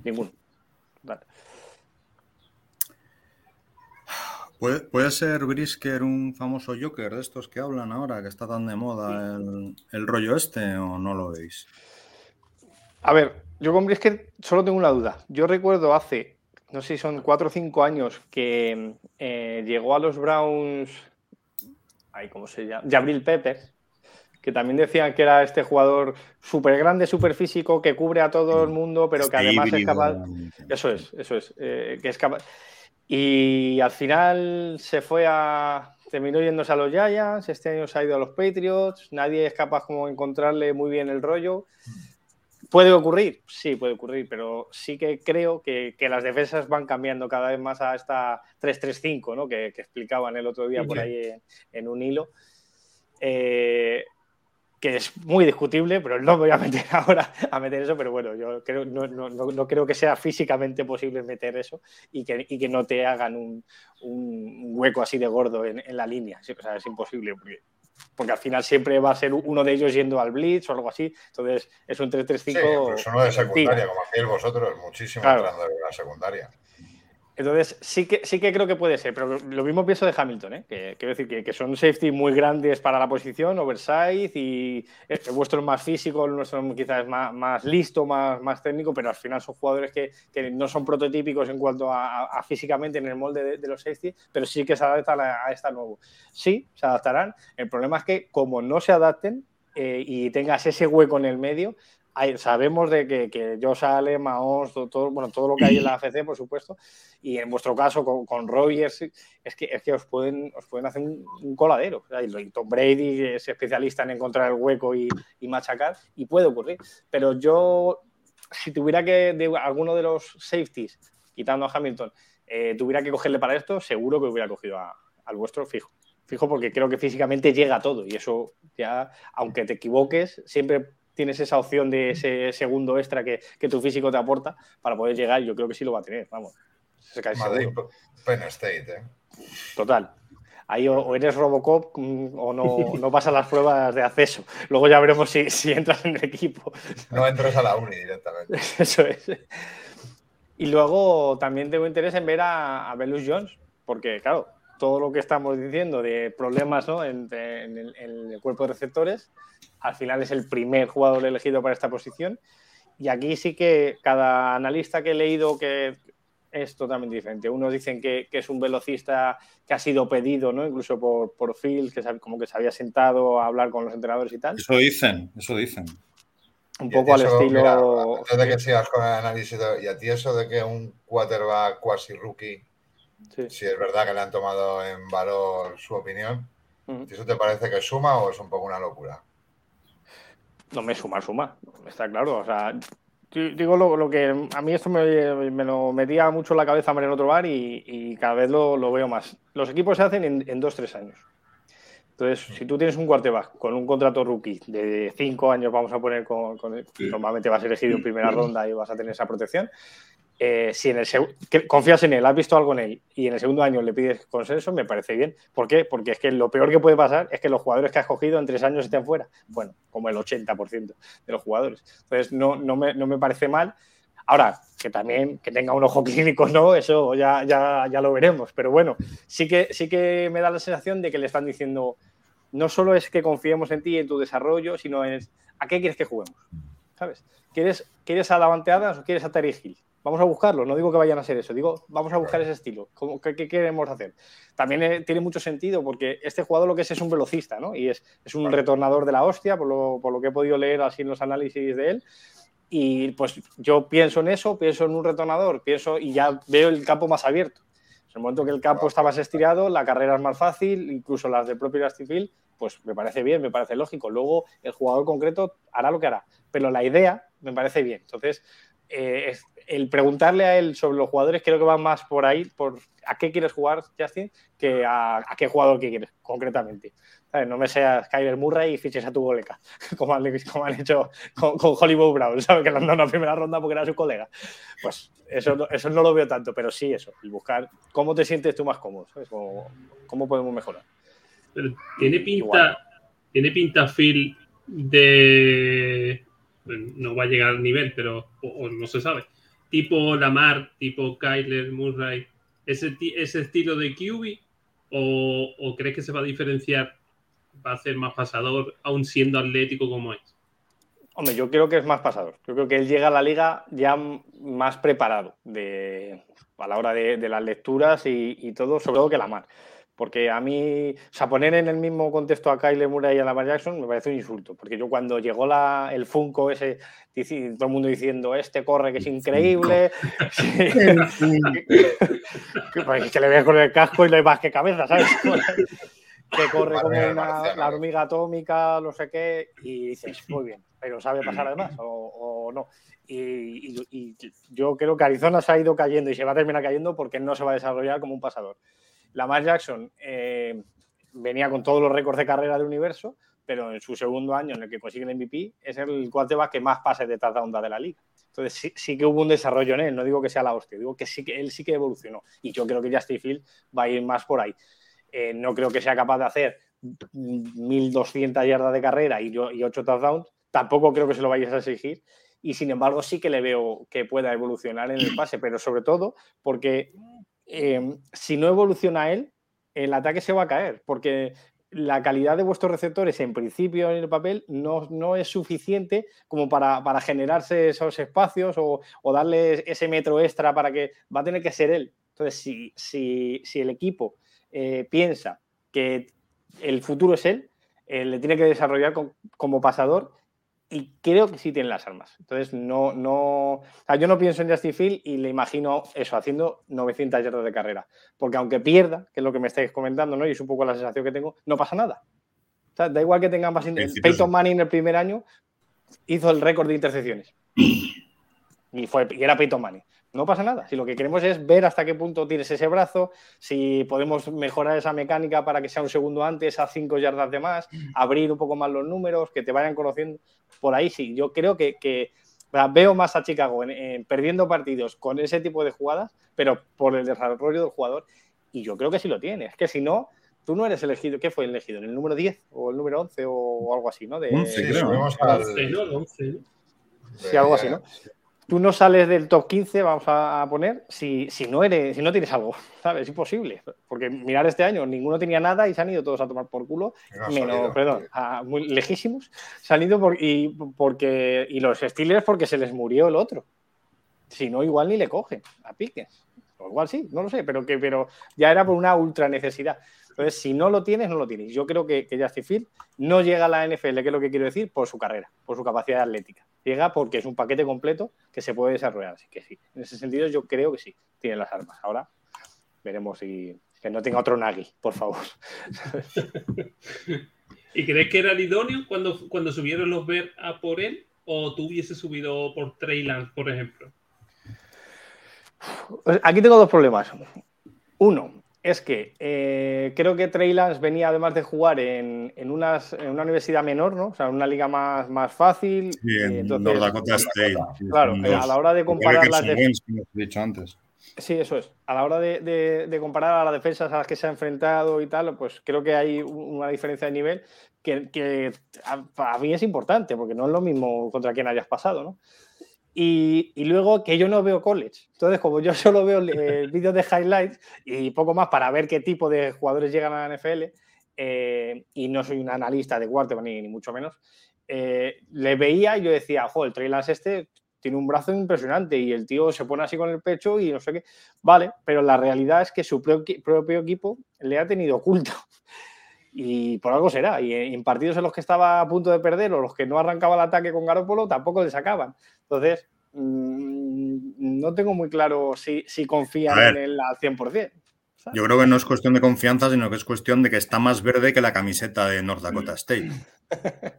Ninguno. Vale. ¿Puede, puede ser Brisker un famoso Joker de estos que hablan ahora, que está tan de moda el, el rollo este, o no lo veis? A ver, yo con Brisket solo tengo una duda. Yo recuerdo hace, no sé si son cuatro o cinco años, que eh, llegó a los Browns, ay, ¿cómo se llama? Jabril Peppers, que también decían que era este jugador súper grande, súper físico, que cubre a todo el mundo, pero que además es capaz. Eso es, eso es. eh, que es capaz. Y al final se fue a. Terminó yéndose a los Giants, este año se ha ido a los Patriots, nadie es capaz como de encontrarle muy bien el rollo. ¿Puede ocurrir? Sí, puede ocurrir, pero sí que creo que, que las defensas van cambiando cada vez más a esta 3-3-5, ¿no? que, que explicaban el otro día por ahí en, en un hilo. Eh, que es muy discutible, pero no me voy a meter (laughs) ahora a meter eso, pero bueno, yo creo, no, no- no- no creo que sea físicamente posible meter eso y que, y que no te hagan un, un hueco así de gordo en, en la línea. O sea, es imposible, porque, porque al final siempre va a ser uno de ellos yendo al blitz o algo así. Entonces es un 3-3-5. Sí, incluso uno de secundaria, como hacéis vosotros, muchísimo Claro. entrando en la secundaria. Entonces, sí que, sí que creo que puede ser, pero lo mismo pienso de Hamilton, ¿eh? que quiero decir que, son safety muy grandes para la posición, oversize, y el vuestro es más físico, el nuestro quizás es más, más listo, más, más técnico, pero al final son jugadores que, que no son prototípicos en cuanto a, a- a físicamente en el molde de, los safety, pero sí que se adaptan a, a esta nuevo. Sí, se adaptarán. El problema es que como no se adapten eh, y tengas ese hueco en el medio, hay- sabemos de que, que Josh Allen, Mahomes, todo, bueno, todo lo que hay en la (clears throat) AFC, por supuesto, y en vuestro caso con, con Rogers, es que, es que os, pueden, os pueden hacer un, un coladero. Y Tom Brady es especialista en encontrar el hueco y, y machacar, y puede ocurrir. Pero yo, si tuviera que, de alguno de los safeties, quitando a Hamilton, eh, tuviera que cogerle para esto, seguro que hubiera cogido a- al vuestro fijo. Fijo porque creo que físicamente llega a todo y eso ya, aunque te equivoques, siempre tienes esa opción de ese segundo extra que, que tu físico te aporta para poder llegar. Yo creo que sí lo va a tener, vamos. Madrid, seguro. Penn State, ¿eh? Total. Ahí o, o eres Robocop mm, o no, no pasas las pruebas de acceso. Luego ya veremos si, si entras en el equipo. No entras a la uni directamente. (laughs) Eso es. Y luego también tengo interés en ver a, a Belus Jones, porque claro, todo lo que estamos diciendo de problemas ¿no? en, en el, en el cuerpo de receptores, al final es el primer jugador elegido para esta posición. Y aquí sí que cada analista que he leído que es totalmente diferente. Unos dicen que, que es un velocista que ha sido pedido, ¿no? incluso por, por Phil, que se- como que se había sentado a hablar con los entrenadores y tal. Eso dicen, eso dicen. Un poco al estilo. mira, antes de que sigas con el análisis, de- y a ti eso de que un quarterback quasi rookie, Sí. si es verdad que le han tomado en valor su opinión, Ujú. ¿eso te parece que suma o es un poco una locura? No me suma, suma, está claro. O sea, di- digo lo, lo que a mí esto me, me lo metía mucho en la cabeza Mariano Tobar y, y cada vez lo, lo veo más. Los equipos se hacen en, en dos, tres años. Entonces, si tú tienes un quarterback con un contrato rookie de cinco años, vamos a poner con, con normalmente vas elegido en primera ronda y vas a tener esa protección. Eh, si en el confías en él, has visto algo en él y en el segundo año le pides consenso, me parece bien. ¿Por qué? Porque es que lo peor que puede pasar es que los jugadores que has cogido en tres años estén fuera. Bueno, como el 80% de los jugadores. Entonces, no, no, me, no me parece mal. Ahora, que también que tenga un ojo (laughs) clínico, no, eso ya, ya, ya lo veremos. Pero bueno, sí que, sí que me da la sensación de que le están diciendo, no solo es que confiemos en ti y en tu desarrollo, sino es a qué quieres que juguemos. ¿Sabes? ¿Quieres, ¿Quieres a Davante Adams o quieres a Terry Hill? Vamos a buscarlo, no digo que vayan a ser eso, digo, vamos a buscar ese estilo. ¿Cómo- qué, qué queremos hacer? También eh, tiene mucho sentido porque este jugador lo que es es un velocista, ¿no? Y es, es un retornador de la hostia, por lo, por lo que he podido leer así en los análisis de él. Y pues yo pienso en eso, pienso en un retornador, pienso y ya veo el campo más abierto. En el momento que el campo está más estirado, la carrera es más fácil, incluso las del propio Field, pues me parece bien, me parece lógico. Luego el jugador concreto hará lo que hará, pero la idea me parece bien. Entonces, eh, es- el preguntarle a él sobre los jugadores creo que va más por ahí, por a qué quieres jugar, Justin, que a, a qué jugador que quieres, concretamente. ¿Sabes? No me seas Kyler Murray y fiches a tu goleca, (laughs) como han, como han hecho con, con Hollywood Brown, ¿sabes? Que le han dado una primera ronda porque era su colega. Pues eso, no- eso no lo veo tanto, pero sí eso, el buscar cómo te sientes tú más cómodo, ¿sabes? Cómo, cómo podemos mejorar. Pero tiene pinta, Igual. tiene pinta Phil de no va a llegar al nivel, pero o, o no se sabe. Tipo Lamar, tipo Kyler Murray, ese, ese estilo de QB o, o crees que se va a diferenciar, va a ser más pasador, aún siendo atlético como es. Hombre, yo creo que es más pasador. Yo creo que él llega a la liga ya más preparado de, a la hora de, las lecturas y, y, todo, sobre todo que la mar. Porque a mí, o sea, poner en el mismo contexto a Kyle Murray y a Lamar Jackson me parece un insulto. Porque yo cuando llegó la, el Funko ese, todo el mundo diciendo, este corre que es increíble, (laughs) (laughs) (laughs) que, le veas con el casco y hay más que cabeza, ¿sabes? que corre como una, la hormiga atómica, no sé qué, y dices, muy bien, pero sabe pasar además o, o no. Y, y, yo creo que Arizona se ha ido cayendo y se va a terminar cayendo porque no se va a desarrollar como un pasador. Lamar Jackson eh, venía con todos los récords de carrera del universo, pero en su segundo año en el que consigue el MVP es el quarterback que más pases de touchdown onda de la liga. Entonces sí, que hubo un desarrollo en él, no digo que sea la hostia, digo que sí que él sí que evolucionó y yo creo que Justin Field va a ir más por ahí. Eh, no creo que sea capaz de hacer 1.200 yardas de carrera y, y 8 touchdowns, tampoco creo que se lo vayas a exigir y sin embargo sí que le veo que pueda evolucionar en el pase, pero sobre todo porque Em, si no evoluciona él, el ataque se va a caer, porque la calidad de vuestros receptores en principio en el papel no, es suficiente como para, para, generarse esos espacios o, o darle ese metro extra para que va a tener que ser él. Entonces, si, el equipo eh, piensa que el futuro es él, eh, le tiene que desarrollar como pasador y creo que sí tiene las armas. Entonces, no, no, yo no pienso en Justin Field y le imagino eso, haciendo 900 yardas de carrera. Porque aunque pierda, que es lo que me estáis comentando, ¿no? Y es un poco la sensación que tengo, no pasa nada. O sea, da igual que tengan más. Peyton Manning el primer año hizo el récord de intercepciones. (clears throat) Y, fue, y era Peyton Manning no pasa nada. Si lo que queremos es ver hasta qué punto tienes ese brazo, si podemos mejorar esa mecánica para que sea un segundo antes, a cinco yardas de más, abrir un poco más los números, que te vayan conociendo. Por ahí sí, yo creo que, veo más a Chicago perdiendo partidos con ese tipo de jugadas, pero por el desarrollo del jugador. Y yo creo que sí lo tiene. Es que si no, tú no eres elegido. ¿Qué fue elegido? ¿En el número 10 o el número 11 o, algo así, no? De, 11, creo. Sí, algo así, ¿no? Tú no sales del top 15, vamos a poner, si, si, no eres, si no tienes algo, (laughs) ¿sabes? Es imposible. Porque mirar este año, ninguno tenía nada y se han ido todos a tomar por culo, menos, perdón, muy lejísimos. Se han ido por, y, porque, y los Steelers porque se les murió el otro. Si no, igual ni le cogen a piques. O igual sí, no lo sé, pero, que, pero ya era por una ultra necesidad. Entonces, si no lo tienes, no lo tienes. Yo creo que, que Justin Field no llega a la NFL, que es lo que quiero decir, por su carrera, por su capacidad atlética. Llega porque es un paquete completo que se puede desarrollar. Así que sí, en ese sentido yo creo que sí, tiene las armas. Ahora veremos si que no tenga otro Nagui, por favor. (laughs) ¿Y crees que era el idóneo cuando, cuando subieron los ver a por él? ¿O tú hubiese subido por Trey por ejemplo? Aquí tengo dos problemas. Uno, es que eh, creo que Lance venía además de jugar en, una universidad menor, ¿no? O sea, una liga más, más fácil. Sí, en eh, North Dakota State. Claro, a la hora de comparar las dicho antes. Sí, eso es. A la hora de, comparar a las defensas a las que se ha enfrentado y tal, pues creo que hay una diferencia de nivel que, que a, mí es importante, porque no es lo mismo contra quien hayas pasado, ¿no? Y, luego que yo no veo college. Entonces, como yo (laughs) solo veo el vídeo de highlights y poco más para ver qué tipo de jugadores llegan a la NFL, eh, y no soy un analista de cuarto ni, mucho menos, eh, le veía y yo decía, joder, el Trey Lance este tiene un brazo impresionante y el tío se pone así con el pecho y no sé qué. Vale, pero la realidad es que su propio equipo le ha tenido oculto. Y por algo será. Y en partidos en los que estaba a punto de perder o los que no arrancaba el ataque con Garópolo, tampoco le sacaban. Entonces, mm, no tengo muy claro si, si confían en él al 100%. Yo creo que no es cuestión de confianza, sino que es cuestión de que está más verde que la camiseta de North Dakota. State. (laughs)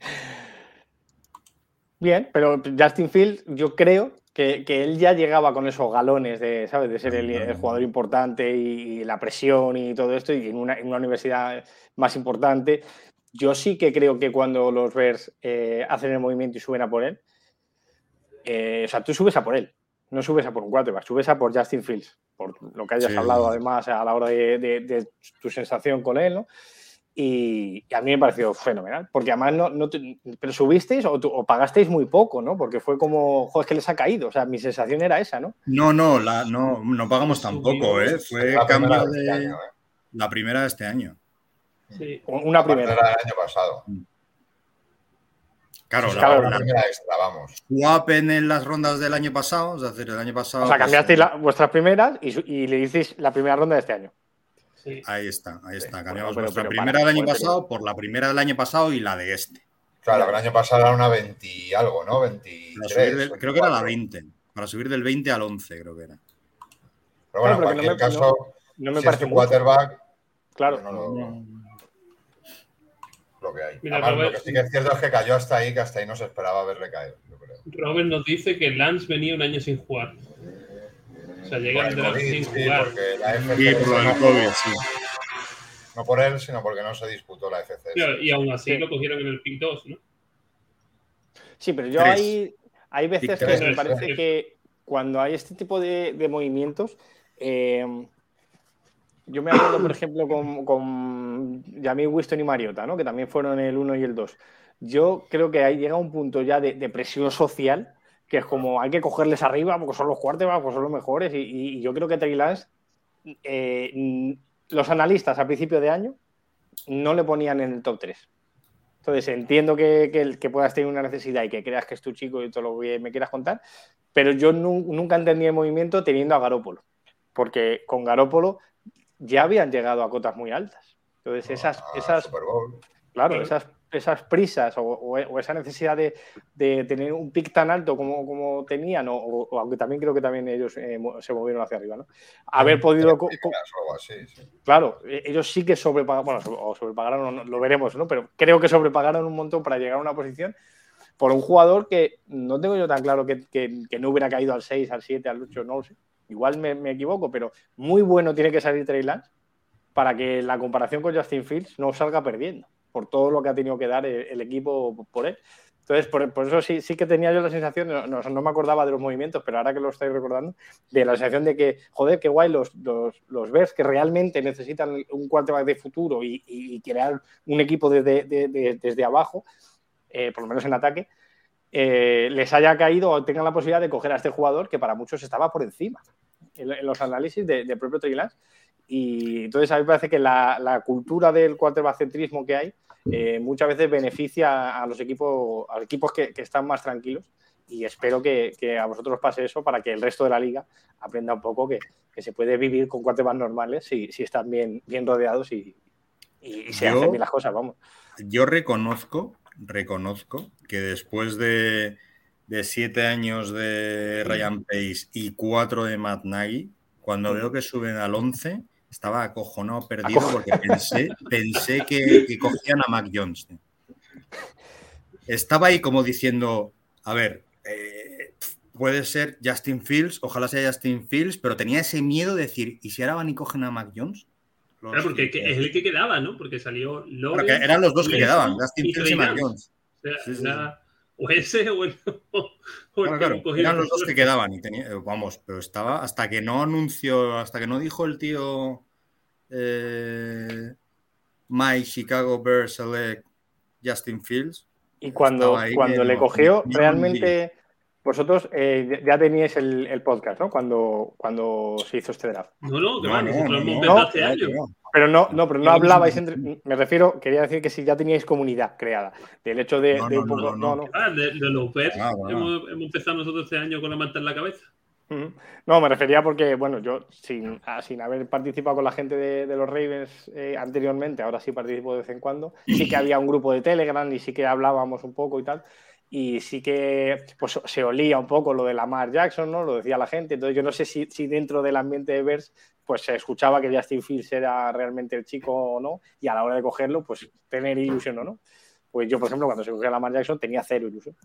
Bien, pero Justin Field, yo creo que, él ya llegaba con esos galones de, ¿sabes? de ser el, jugador importante y, la presión y todo esto, y en una, universidad más importante. Yo sí que creo que cuando los Bears eh, hacen el movimiento y suben a por él, eh, o sea, tú subes a por él, no subes a por un quarterback, subes a por Justin Fields, por lo que hayas hablado además a la hora de, tu sensación con él, ¿no? Y, a mí me pareció fenomenal, porque además no, pero subisteis o, pagasteis muy poco, ¿no? Porque fue como, joder, es que les ha caído, o sea, mi sensación era esa, ¿no? No, no, la, no, no pagamos tampoco, ¿eh? Fue cambio de, este ¿eh? la primera de este año. Sí. Una primera. del año pasado. Mm. Claro, Eso la, es claro, la primera extra, vamos. swap en las rondas del año pasado, es decir, el año pasado. O sea, pues, cambiasteis la- vuestras primeras y, y le hicisteis la primera ronda de este año. Sí. Ahí está, ahí está. Sí, Cambiamos bueno, nuestra pero- pero primera del año pasado por la primera del año pasado y la de este. Claro, el año pasado era una 20 y algo, ¿no? Para 23. subir del- creo que era la 24. 20. Para subir del 20 al 11, creo que era. Pero bueno, Claro, en porque no cualquier me- caso, No me si es parece tu mucho. quarterback, Claro. no lo, lo que hay. Mira, Además, lo que sí que es cierto es que cayó hasta ahí, que hasta ahí no se esperaba verle caer, yo creo. Robert nos dice que Lance venía un año sin jugar. O sea, llega el draft COVID, sin sí, jugar. Sí, por lo del no- COVID, sí. No por él, sino porque no se disputó la FCS. Claro, y aún así Sí. lo cogieron en el pick 2, ¿no? Sí, pero yo hay, hay veces que me parece que cuando hay este tipo de, de movimientos, eh, yo me acuerdo, por ejemplo, con, con Jamie Winston y Mariota, ¿no? que también fueron el 1 y el 2. Yo creo que ahí llega un punto ya de, de presión social que es como hay que cogerles arriba porque son los quarterbacks, porque son los mejores. Y, y yo creo que Trey Lance, eh, los analistas a principio de año no le ponían en el top 3. Entonces entiendo que, que, que, puedas tener una necesidad y que creas que es tu chico y todo lo que me quieras contar, pero yo nu nunca entendí el movimiento teniendo a Garópolo, porque con Garópolo ya habían llegado a cotas muy altas. Entonces esas, Ah, esas Super Bowl. claro, esas, esas prisas o, o, o, esa necesidad de, de, tener un pick tan alto como, como tenían, o, o, aunque también creo que también ellos eh, se movieron hacia arriba, ¿no? Haber podido... Así, sí. Claro, ellos sí que sobrepagaron, bueno, o sobrepagaron, lo veremos, ¿no? Pero creo que sobrepagaron un montón para llegar a una posición por un jugador que no tengo yo tan claro que, que, que no hubiera caído al 6, al 7, al 8, no lo sé. Igual me, me equivoco, pero muy bueno tiene que salir Trey Lance para que la comparación con Justin Fields no salga perdiendo por todo lo que ha tenido que dar el, el equipo por él. Entonces, por, por, eso sí, sí que tenía yo la sensación, no, no, me acordaba de los movimientos, pero ahora que lo estoy recordando, de la sensación de que, joder, qué guay los, los, los Bears que realmente necesitan un quarterback de futuro y, y crear un equipo desde, de, de, desde abajo, eh, por lo menos en ataque, eh, les haya caído o tengan la posibilidad de coger a este jugador que para muchos estaba por encima en, en los análisis del de propio Trey. Y entonces a mí me parece que la, la cultura del quarterback centrismo que hay eh, muchas veces beneficia a los equipos, a los equipos que, que están más tranquilos y espero que, que, a vosotros pase eso para que el resto de la liga aprenda un poco que, que se puede vivir con quarterbacks normales si, si están bien, bien rodeados y, y, y se yo, hacen bien las cosas, vamos. Yo reconozco, reconozco que después de, de siete años de Ryan Pace y cuatro de Matt Nagy, cuando veo que suben al 11, estaba acojonado, perdido, porque pensé, pensé que, que, cogían a Mac Jones. Estaba ahí como diciendo, a ver, eh, puede ser Justin Fields, ojalá sea Justin Fields, pero tenía ese miedo de decir, ¿y si ahora van y cogen a Mac Jones? Los claro, porque que es el que quedaba, ¿no? Porque salió Logan, eran los dos que quedaban, Justin Fields y Mac Jones. O, sea, sí, sí. (laughs) o ese o el, o el claro, claro. Eran los dos que quedaban y tenía, vamos, pero estaba hasta que no anunció, hasta que no dijo el tío eh, My Chicago Bears select Justin Fields. Y cuando, cuando le cogió, realmente vosotros eh, ya teníais el, el, podcast, ¿no? Cuando, cuando se hizo este draft. No, no, que no, no, nosotros no, hemos no, hace no, años. no. Pero no, no, pero no hablabais entre. Me refiero, quería decir que si ya teníais comunidad creada. Del hecho de, No, de no, un poco. no, no. no, no. Ah, de, de los Ah, bueno. hemos, hemos empezado nosotros este año con la manta en la cabeza. No, me refería porque, bueno, yo sin, ah, sin haber participado con la gente de, de los Ravens eh, anteriormente, ahora sí participo de vez en cuando, sí que (clears throat) había un grupo de Telegram y sí que hablábamos un poco y tal. Y sí que pues, se olía un poco lo de Lamar Jackson, ¿no? Lo decía la gente. Entonces yo no sé si, si dentro del ambiente de Bears pues se escuchaba que Justin Fields era realmente el chico o no, y a la hora de cogerlo, pues tener ilusión o no. Pues yo, por ejemplo, cuando se cogió a Lamar Jackson tenía cero ilusión.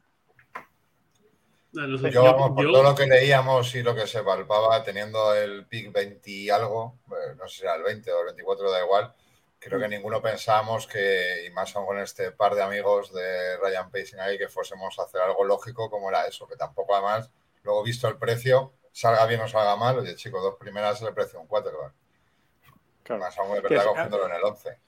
Yo, vamos, por todo lo que leíamos y lo que se palpaba, teniendo el pick 20 y algo, eh, no sé si era el 20 o el 24, da igual, creo que ninguno pensábamos que, y más aún con este par de amigos de Ryan Pacing ahí, que fuésemos a hacer algo lógico como era eso, que tampoco además, luego visto el precio, salga bien o salga mal, oye chicos, dos primeras es el precio un quarterback. Claro. Más aún de Que verdad es- cogiéndolo en el 11.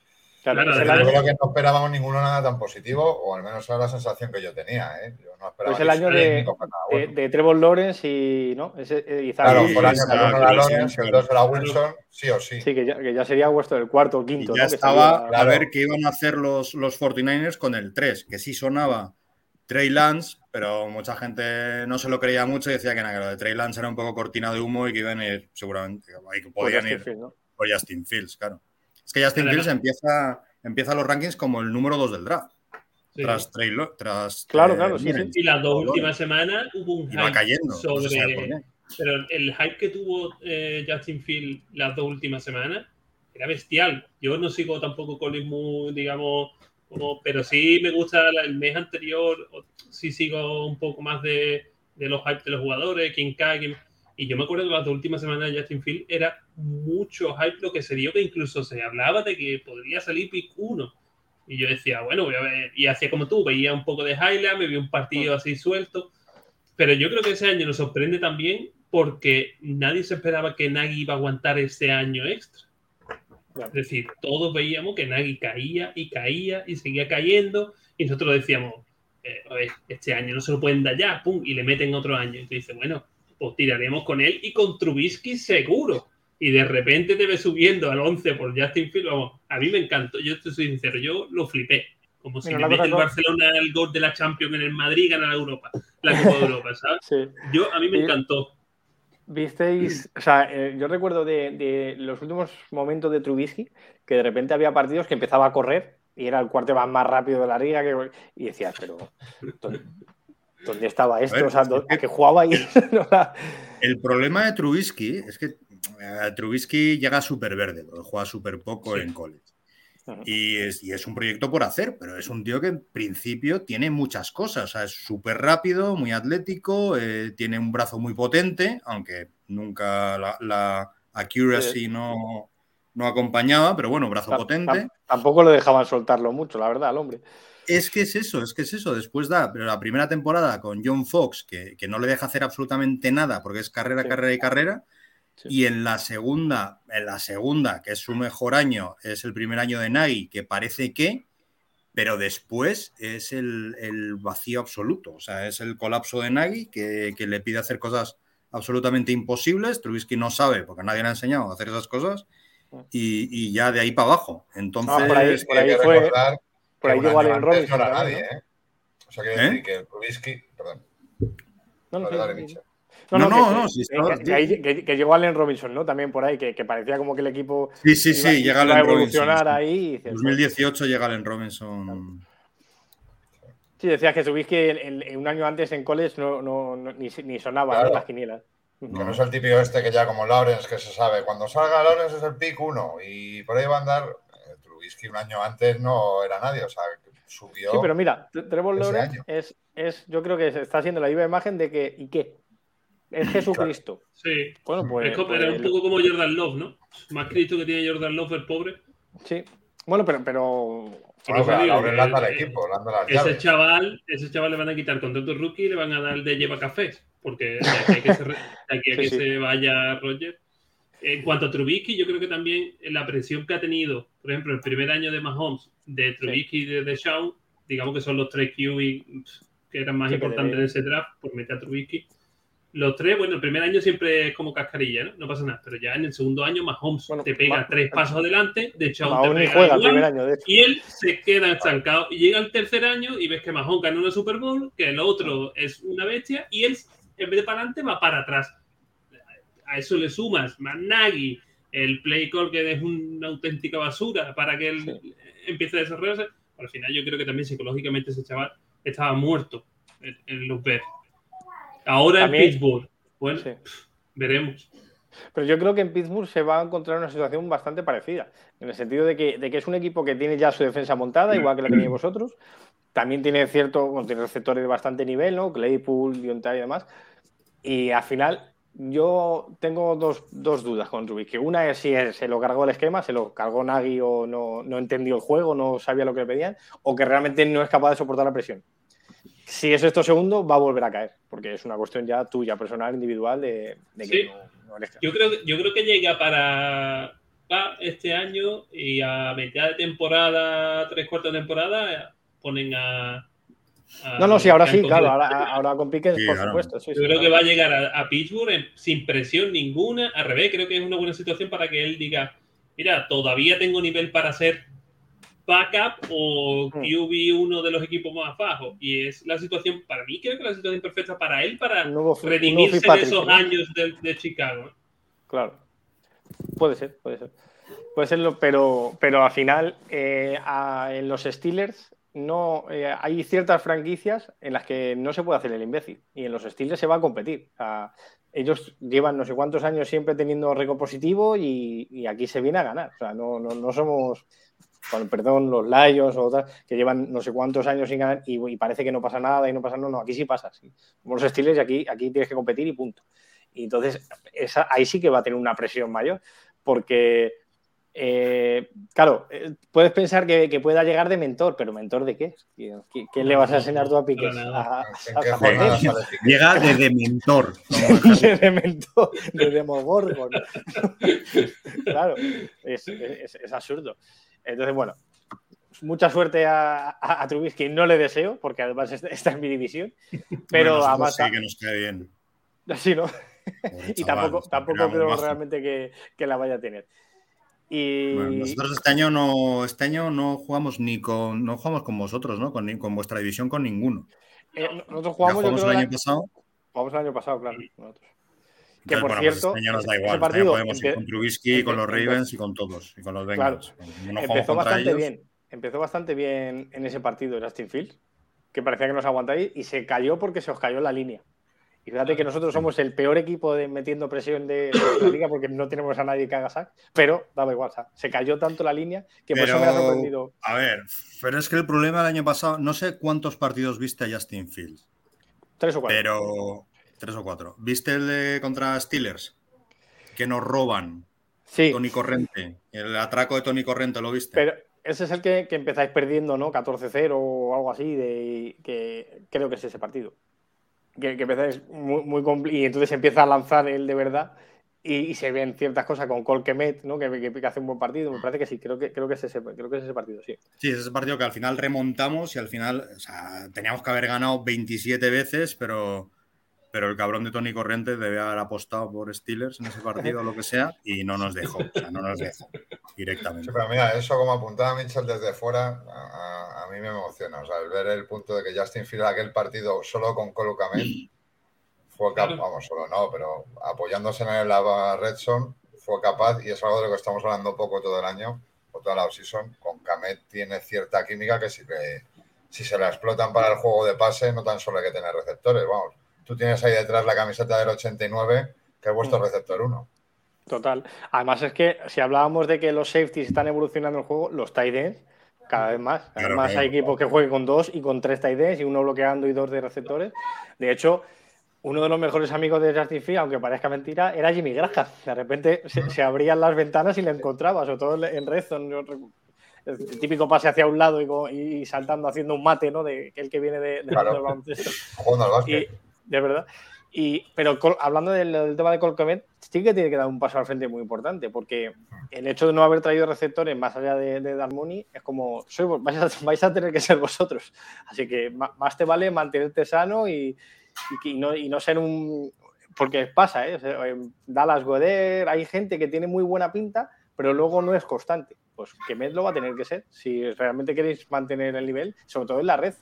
Claro, Claro, el Yo creo que no esperábamos ninguno nada tan positivo, o al menos era la sensación que yo tenía. ¿eh? Yo no esperaba pues el año de, nada de, bueno. de Trevor Lawrence y, ¿no? Ese, eh, y Claro, el año que uno era Exacto, Lawrence, sí, el dos era Wilson, sí o sí. Sí, que ya, que ya sería vuestro el cuarto o Y quinto. ya ¿no? Que estaba a Claro. ver qué iban a hacer los, los 49ers con el 3, que sí sonaba Trey Lance, pero mucha gente no se lo creía mucho y decía que, nada, que lo de Trey Lance era un poco cortina de humo y que iban a ir seguramente, que podían ir Fields, ¿no? por Justin Fields, claro. Es que Justin Fields empieza, empieza los rankings como el número 2 del draft, Sí. tras Trey Lo- tras Claro, eh, claro, sí. Y las dos últimas semanas hubo un hype cayendo, no se sobre. pero el hype que tuvo eh, Justin Field las dos últimas semanas era bestial. Yo no sigo tampoco Colin Moore, digamos, como, pero sí me gusta la- el mes anterior, sí sigo un poco más de, de los hype de los jugadores, quién cae, quién- Y yo me acuerdo que las dos últimas semanas de Justin Field era mucho hype lo que se dio, que incluso se hablaba de que podría salir pick 1. Y yo decía, bueno, voy a ver, y hacía como tú, veía un poco de highlight, me vi un partido así suelto. Pero yo creo que ese año nos sorprende también porque nadie se esperaba que Nagy iba a aguantar ese año extra. Es decir, todos veíamos que Nagy caía y caía y seguía cayendo y nosotros decíamos, eh, a ver, este año no se lo pueden dar ya, pum, y le meten otro año. Y tú dices, bueno, pues tiraremos con él y con Trubisky seguro. Y de repente te ves subiendo al 11 por Justin Fields. Vamos, a mí me encantó, yo te soy sincero, yo lo flipé. Como si Mira, la mete el Barcelona el gol de la Champions en el Madrid gana la Europa, la Copa de Europa, ¿sabes? (laughs) Sí. Yo, a mí me encantó. ¿Visteis? O sea, eh, yo recuerdo de, de los últimos momentos de Trubisky que de repente había partidos que empezaba a correr y era el quarterback más rápido de la liga que, y decías, pero ¿dónde, estaba esto? ver, o sea, es ¿dó- que- ¿a qué jugaba ahí? (laughs) El problema de Trubisky es que eh, Trubisky llega súper verde, porque juega súper poco Sí. en college. Y es, y es un proyecto por hacer, pero es un tío que en principio tiene muchas cosas. O sea, es súper rápido, muy atlético, eh, tiene un brazo muy potente, aunque nunca la, la accuracy no, no acompañaba, pero bueno, brazo potente. tam- tampoco lo dejaban soltarlo mucho, la verdad, al hombre. Es que es eso, es que es eso. Después da pero la primera temporada con John Fox, que, que no le deja hacer absolutamente nada porque es carrera, Sí. carrera y carrera. Sí. Y en la segunda, en la segunda, que es su mejor año, es el primer año de Nagy, que parece que, pero después es el, el vacío absoluto. O sea, es el colapso de Nagy que, que le pide hacer cosas absolutamente imposibles. Trubisky no sabe, porque nadie le ha enseñado a hacer esas cosas. Y, y ya de ahí para abajo. Entonces, Ah, por ahí, por Hay ahí que fue. recordar Por ahí llegó Allen Robinson. No. ¿eh? O sea, quiero ¿Eh? decir que Trubisky, perdón, No, no, sí, sí. No, No, no, no, que- no, que- sí, que- estaba- que ahí- que- que llegó Allen Robinson, ¿no? También por ahí, que, que parecía como que el equipo sí, sí, iba, sí, llega iba a Allen evolucionar Robinson. ahí. y dices, 2018 llega Allen Robinson. Sí, decías que Trubisky en, en- en un año antes en college no, no, no- ni, ni sonaba Claro. ¿no? las quinielas. Que no es el típico este que ya como Lawrence, que se sabe, cuando salga Lawrence es el pick 1 y por ahí va a andar. Eh, Trubisky un año antes no era nadie, o sea, que subió. Sí, pero mira, Tre- Trevor Lawrence es, es, yo creo que está siendo la viva imagen de que, ¿y qué? Es (clears throat) Jesucristo. Sí. Bueno, pues, es como- pues, era un poco como Jordan Love, ¿no? Más Cristo que tiene Jordan Love, el pobre. sí. Bueno, pero, pero Bueno, pero digo que- que- equipo, le anda las Ese llaves. chaval, ese chaval le van a quitar contrato rookie y le van a dar el de lleva cafés. Porque de aquí a que (laughs) se, re- de aquí a Sí, que sí. se vaya Roger. En cuanto a Trubisky, yo creo que también la presión que ha tenido, por ejemplo, el primer año de Mahomes, de Trubisky y de Deshaun, digamos que son los tres QB que eran más Sí, importantes en debe- ese draft, por meter a Trubisky. Los tres, bueno, el primer año siempre es como cascarilla, ¿no? No pasa nada. Pero ya en el segundo año, Mahomes Bueno, te pega Ma- tres pasos adelante, Deshaun te pega juega el igual, primer año, de hecho. y él se queda estancado. Y llega el tercer año y ves que Mahomes gana una Super Bowl, que el otro es una bestia, y él, en vez de para adelante, va para atrás. A eso le sumas más Nagy, el play call que es una auténtica basura para que él empiece a desarrollarse. Al final, yo creo que también psicológicamente ese chaval estaba muerto en, en los Bears. Ahora en Pittsburgh. Bueno, Sí. veremos. Pero yo creo que en Pittsburgh se va a encontrar una situación bastante parecida, en el sentido de que, de que es un equipo que tiene ya su defensa montada, igual que la tenéis vosotros. También tiene cierto, bueno, tiene receptores de bastante nivel, ¿no? Claypool, Diontai y demás. Y al final, yo tengo dos, dos dudas con Trubisky. Una es si se lo cargó el esquema, se lo cargó Nagy o no, no entendió el juego, no sabía lo que le pedían, o que realmente no es capaz de soportar la presión. Si es esto segundo, va a volver a caer, porque es una cuestión ya tuya, personal, individual, de, de que Sí. no, no. Yo creo, que- yo creo que llega para, para este año y a mitad de temporada, tres cuartos de temporada, ponen a. a- No, no, sí, ahora sí, claro, ahora, ahora con Pickens, Sí, por supuesto. sí, Yo sí, creo que va a llegar a, a Pittsburgh en- sin presión ninguna. Al revés, creo que es una buena situación para que él diga: Mira, todavía tengo nivel para ser backup o Hmm. QB uno de los equipos más bajos. Y es la situación, para mí, creo que la situación perfecta para él para nuevo, nuevo redimirse de esos ¿no? años de, de Chicago. ¿eh? Claro. Puede ser, puede ser. Puede serlo, pero, pero al final eh, a- en los Steelers no eh, hay ciertas franquicias en las que no se puede hacer el imbécil. Y en los Steelers se va a competir. Ellos llevan no sé cuántos años siempre teniendo récord positivo y, aquí se viene a ganar. No, no, no somos, con perdón, los Lions o otras que llevan no sé cuántos años sin ganar y, parece que no pasa nada y no pasa nada. No, aquí sí pasa. Sí. Somos los Steelers y aquí, aquí tienes que competir y punto. Entonces esa, ahí sí que va a tener una presión mayor, porque, eh, claro, eh, puedes pensar que, que pueda llegar de mentor, pero ¿mentor de qué? ¿Qué, qué le vas a enseñar tú a Piqué? Llega de dementor. de mentor, (laughs) de Demogorgon. claro, es, es- es absurdo. Entonces, bueno, mucha suerte a, a, a Trubisky, no le deseo, porque además está en mi división, pero Bueno, además... sí que nos cae bien. Sí, ¿no? Y chaval, tampoco, tampoco creo realmente que, que la vaya a tener. Y Bueno, nosotros este año no, este año no jugamos ni con, no jugamos con vosotros, ¿no? Con, ni- con vuestra división con ninguno. eh, nosotros jugamos, jugamos el la- año pasado. jugamos el año pasado, claro. nosotros. Que Entonces, por bueno, pues cierto, este año nos da ese igual. Este partido podemos ir con Trubisky, con los Ravens y con todos. Y con los Claro. Bengals. No empezó bastante ellos. bien. Empezó bastante bien en ese partido Justin Fields, que parecía que nos aguantáis y se cayó porque se os cayó la línea. Y fíjate que nosotros somos el peor equipo de metiendo presión de, la liga porque no tenemos a nadie que haga sack, pero daba igual, o sea, se cayó tanto la línea que por eso me ha sorprendido. a ver, pero es que el problema del año pasado, no sé cuántos partidos viste a Justin Fields, Tres o cuatro. pero tres o cuatro. ¿Viste el de contra Steelers? Que nos roban sí, Tony Corrente. El atraco de Tony Corrente, ¿lo viste? pero ese es el que, que empezáis perdiendo, ¿no? 14-0 o algo así, de, que creo que es ese partido. Que, que empezáis muy, muy compli- y entonces empieza a lanzar él de verdad y, y se ven ciertas cosas con Colquemet, ¿no? Que, que, que hace un buen partido. Me parece que sí, creo que, creo que, es, ese, creo que es ese partido, sí. Sí, es ese partido que al final remontamos y al final o sea, teníamos que haber ganado 27 veces, pero, pero el cabrón de Tony Corrente debe haber apostado por Steelers en ese partido o lo que sea y no nos dejó. O sea, no nos dejó directamente. Sí, pero mira, eso como apuntaba Mitchell desde fuera, a, a- mí me emociona. O sea, el ver el punto de que Justin Fields aquel partido solo con Colo Kmet fue capaz, Claro. vamos, solo no, pero apoyándose en la Red Zone fue capaz, y es algo de lo que estamos hablando poco todo el año, o toda la offseason, con Kamet tiene cierta química que si, le- si se la explotan para el juego de pase, no tan solo hay que tener receptores, vamos. Tú tienes ahí detrás la camiseta del 89, que es vuestro Mm. receptor 1. Total. Además es que si hablábamos de que los safeties están evolucionando el juego, los tight ends cada vez más. Claro, Además claro. hay equipos que jueguen con dos y con tres tight ends y uno bloqueando y dos de receptores. De hecho, uno de los mejores amigos de Justin Fields, aunque parezca mentira, era Jimmy Graham. De repente se, se abrían las ventanas y le encontraba, sobre todo en red El típico pase hacia un lado y, y saltando haciendo un mate, ¿no? De el que viene de, de- Claro. baloncesto. Jugando al Y, básquet. De verdad. Y, pero hablando del, del tema de Colcomet, sí que tiene que dar un paso al frente muy importante, porque el hecho de no haber traído receptores más allá de, de Darmoni es como, vos- vais, a, (laughs) vais a tener que ser vosotros. Así que más te vale mantenerte sano y, y y no, y no ser un... Porque pasa, ¿eh? O sea, Dallas Goder, hay gente que tiene muy buena pinta, pero luego no es constante. Pues Kemet lo va a tener que ser, si realmente queréis mantener el nivel, sobre todo en la red.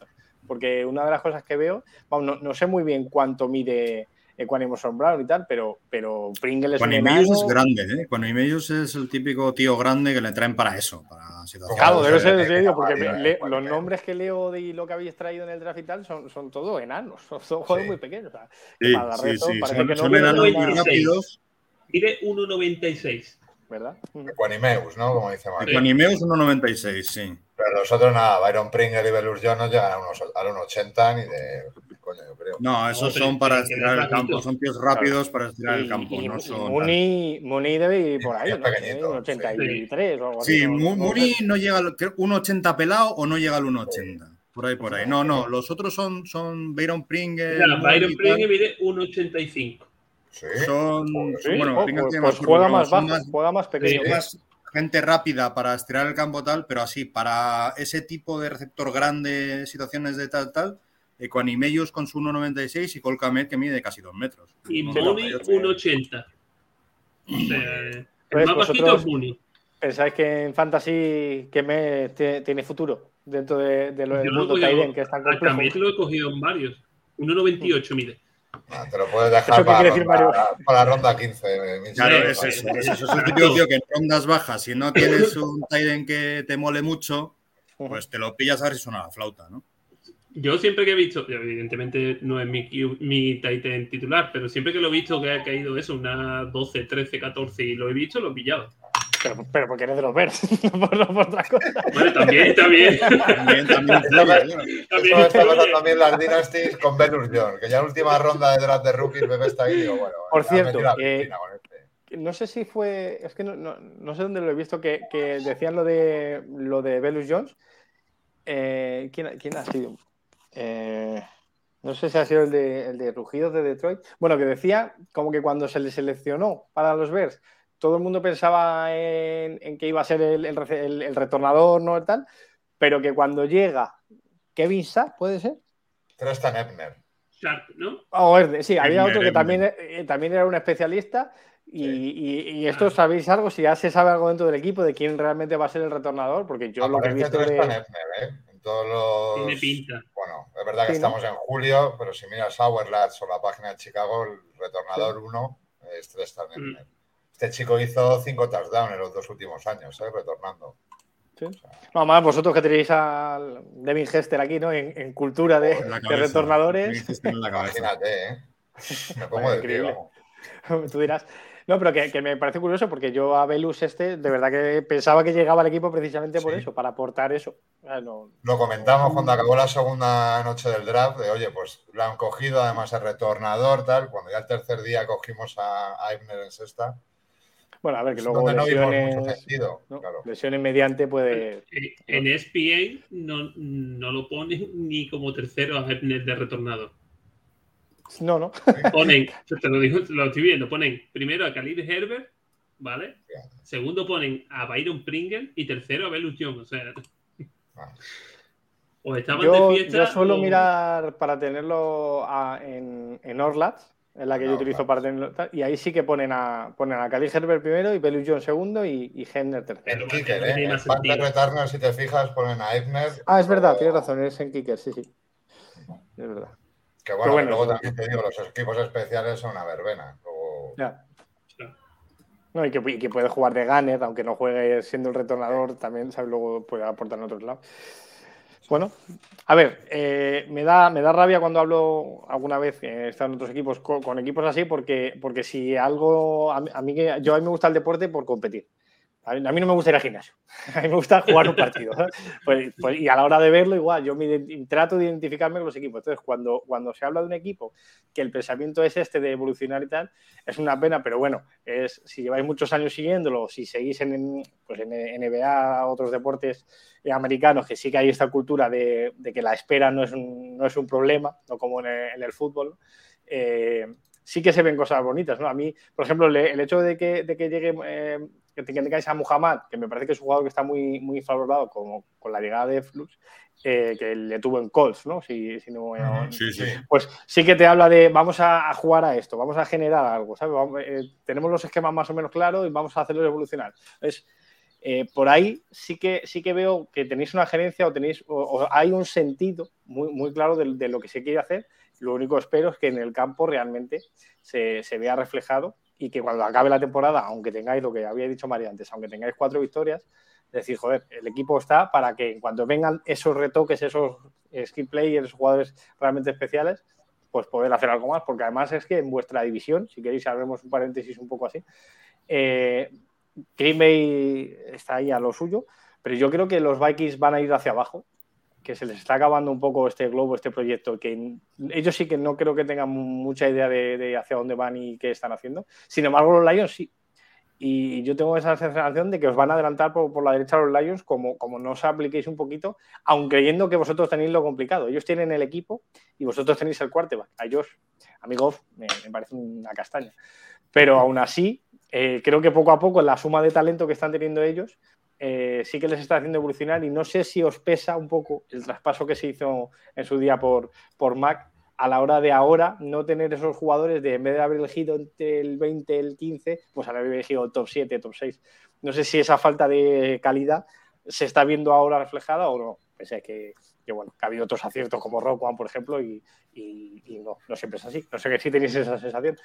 Porque una de las cosas que veo, vamos, no, no sé muy bien cuánto mide Equanimous Brown y tal, pero, pero Pringle es un Quanimeius enano. es grande, ¿eh? Es el típico tío grande que le traen para eso, para situaciones. Claro, debe ser Eh, en serio, porque caballo, me- le- eh, los cualquier- nombres que leo de lo que habéis traído en el draft y tal son, son todos enanos, son todos Sí. muy pequeños. o sea, Sí, para la sí, son, que son enanos muy rápidos. Mide 1,96. ¿verdad? Equanimeus, ¿no? Como dice Mario. Quanimeus 1.96, sí. Pero los otros nada, Byron Pringle y Belus Jones no llegan a unos, a los 80 ni de coño, yo creo. No, esos son para estirar el campo, son tíos rápidos para estirar el campo, no y son. Mooney, Mooney debe ir por ahí, Es ¿no? pequeñito, Un 83 o algo así. Sí, no- Mu- no llega al creo, 1.80 pelado o no llega al 1.80. Por ahí, por ahí. No, no, los otros son, son Byron Pringle. Mooney Byron. Pringle mide 1,85. Sí. Son, Sí, bueno, oh, Pringle pues, tiene pues más juega más bajo, juega más pequeño. Sí. más gente rápida para estirar el campo tal, pero así, para ese tipo de receptor grande, situaciones de tal, tal, Equanimeus con su 1.96 y Colcamet que mide casi 2 metros. Y Mooney no, 1,80. O sea, el Pues más bajito vosotros- es Mooney. ¿Pensáis que en Fantasy que me tiene futuro dentro de, de lo del mundo Tyden, que es tan a complejo? Tamit lo he cogido en varios. 1.98 mide. Ah, te lo puedes dejar ¿Eso qué para, quiere decir, ronda, Mario? para la ronda 15. Michel. Claro, es eso. es eso. Es el típico tío que en rondas bajas, si no tienes un Tyren que te mole mucho, pues te lo pillas a ver si suena la flauta, ¿no? Yo siempre que he visto, evidentemente no es mi, mi Titan titular, pero siempre que lo he visto que ha caído eso, una 12, 13, 14 y lo he visto, lo he pillado. Pero, pero porque eres de los Bears, (laughs) no por, no por otra cosa. Vale, también, también. También, también también está pasando también las Dynasties con Venus John, que ya en la última ronda de draft de rookies Bebé está ahí digo, bueno, Por cierto, eh, este. No sé si fue. Es que no, no- no sé dónde lo he visto que, que decían lo de lo de Velus Jones. Eh, ¿quién, quién ha sido? Eh, no sé si ha sido el de, el de Rugidos de Detroit. Bueno, que decía como que cuando se le seleccionó para los Bears, todo el mundo pensaba en, en que iba a ser el, el rece- el- el retornador, ¿no? Tal, pero que cuando llega Kevin Sack, ¿puede ser? Tristan Ebner. Sharp, ¿no? Oh, Erde, sí, había Ebner, otro que Ebner. también, eh, también era un especialista. Y, y- y esto sabéis algo, si ya se sabe algo dentro del equipo de quién realmente va a ser el retornador, porque yo lo que he Aparece visto de. Ebner, ¿eh? En todos los... Tiene pinta. Bueno, es verdad que Sí, ¿no? estamos en julio, pero si miras Hourlads o la página de Chicago, el retornador 1 es Tristan Mm. Este chico hizo cinco touchdowns en los dos últimos años, ¿eh? retornando. No, más vosotros que tenéis al Devin Hester aquí, ¿no? En, en cultura de, En la de cabeza. retornadores. En la cabeza. Imagínate, ¿eh? Me (laughs) pongo de Increíble. vamos. (laughs) Tú dirás. No, pero que, que me parece curioso porque yo a Velus este, de verdad que pensaba que llegaba al equipo precisamente por Sí. eso, para aportar eso. Ah, no- Lo comentamos cuando acabó la segunda noche del draft, de oye, pues lo han cogido, además el retornador, tal. Cuando ya el tercer día cogimos a, a Ebner en sexta, Bueno, a ver, que luego no lesiones, sentido. ¿no? Claro. lesiones mediante puede. En SPA no, no lo ponen ni como tercero a Hebner de retornado. No, no. Ponen, (laughs) te lo digo, lo estoy viendo, ponen primero a Khalid Herbert, ¿vale? Segundo ponen a Byron Pringle y tercero a Belus o sea. Ah. (laughs) O estaban Yo, de fiesta. yo suelo o- mirar para tenerlo a- en, en Orlats, en la que yo utilizo Orlats. para tenerlo. tal, Y ahí sí que ponen a, ponen a Khalil Herbert primero y Belus John segundo y, y Henner tercero. En Kicker, ¿eh? En si te fijas, ponen a Ebner. Ah, es verdad, tienes razón, es en Kicker, sí, sí. Es verdad. Que bueno, luego también te digo, los equipos especiales son una verbena. Luego- Ya. Claro. No, y, que, y que puede jugar de Gunner, aunque no juegue siendo el retornador, también ¿sabes? luego puede aportar en otros lados. Bueno, a ver, eh, me, da, me da rabia cuando hablo alguna vez he estado en otros equipos con, equipos así, porque, porque si algo. A a yo a mí me gusta el deporte por competir. A mí, no me gusta ir al gimnasio. (laughs) A mí me gusta jugar un partido. (laughs) Pues- pues- y a la hora de verlo, igual, yo me trato de identificarme con los equipos. Entonces, cuando, cuando se habla de un equipo que el pensamiento es este de evolucionar y tal, es una pena, pero bueno, es, si lleváis muchos años siguiéndolo, si seguís en, pues en NBA, otros deportes eh, americanos, que sí que hay esta cultura de, que la espera no es un, no es un problema, no como en el, fútbol, eh, sí que se ven cosas bonitas. ¿no? A mí, por ejemplo, el hecho de que, de que llegue, eh, que te- que tengáis a Muhammad, que me parece que es un jugador que está muy, muy infravalorado como, con la llegada de Flux, eh, que le tuvo en Colts, ¿no? Si, si no, Sí, sí. pues sí que te habla de vamos a, a jugar a esto, vamos a generar algo, ¿sabes? Vamos- eh, tenemos los esquemas más o menos claros y vamos a hacerlos evolucionar. Entonces, eh, por ahí sí que, sí que veo que tenéis una gerencia o tenéis o, o hay un sentido muy, muy claro de, de lo que se quiere hacer. Lo único que espero es que en el campo realmente se, se vea reflejado y que cuando acabe la temporada, aunque tengáis lo que había dicho María antes, aunque tengáis cuatro victorias, decir, joder, el equipo está para que en cuanto vengan esos retoques, esos skill players, jugadores realmente especiales, pues poder hacer algo más, porque además es que en vuestra división, si queréis, haremos un paréntesis un poco así, eh, Green Bay está ahí a lo suyo, pero yo creo que los Vikings van a ir hacia abajo, que se les está acabando un poco este globo, este proyecto, que ellos sí que no creo que tengan mucha idea de, hacia dónde van y qué están haciendo. Sin embargo, los Lions sí. Y yo tengo esa sensación de que os van a adelantar por, por la derecha los Lions como, como no os apliquéis un poquito, aun creyendo que vosotros tenéis lo complicado. Ellos tienen el equipo y vosotros tenéis el quarterback. A ellos, a mi golf, me, parece una castaña. Pero aún así, eh, creo que poco a poco, la suma de talento que están teniendo ellos, eh, sí que les está haciendo evolucionar y no sé si os pesa un poco el traspaso que se hizo en su día por, por Mac a la hora de ahora no tener esos jugadores de en vez de haber elegido entre el 20 y el 15, pues haber elegido el top 7, top 6. No sé si esa falta de calidad se está viendo ahora reflejada o no. Pese que, que bueno, que ha habido otros aciertos como Rock One, por ejemplo, y, y- y no, no siempre es así. No sé que sí tenéis esa sensación.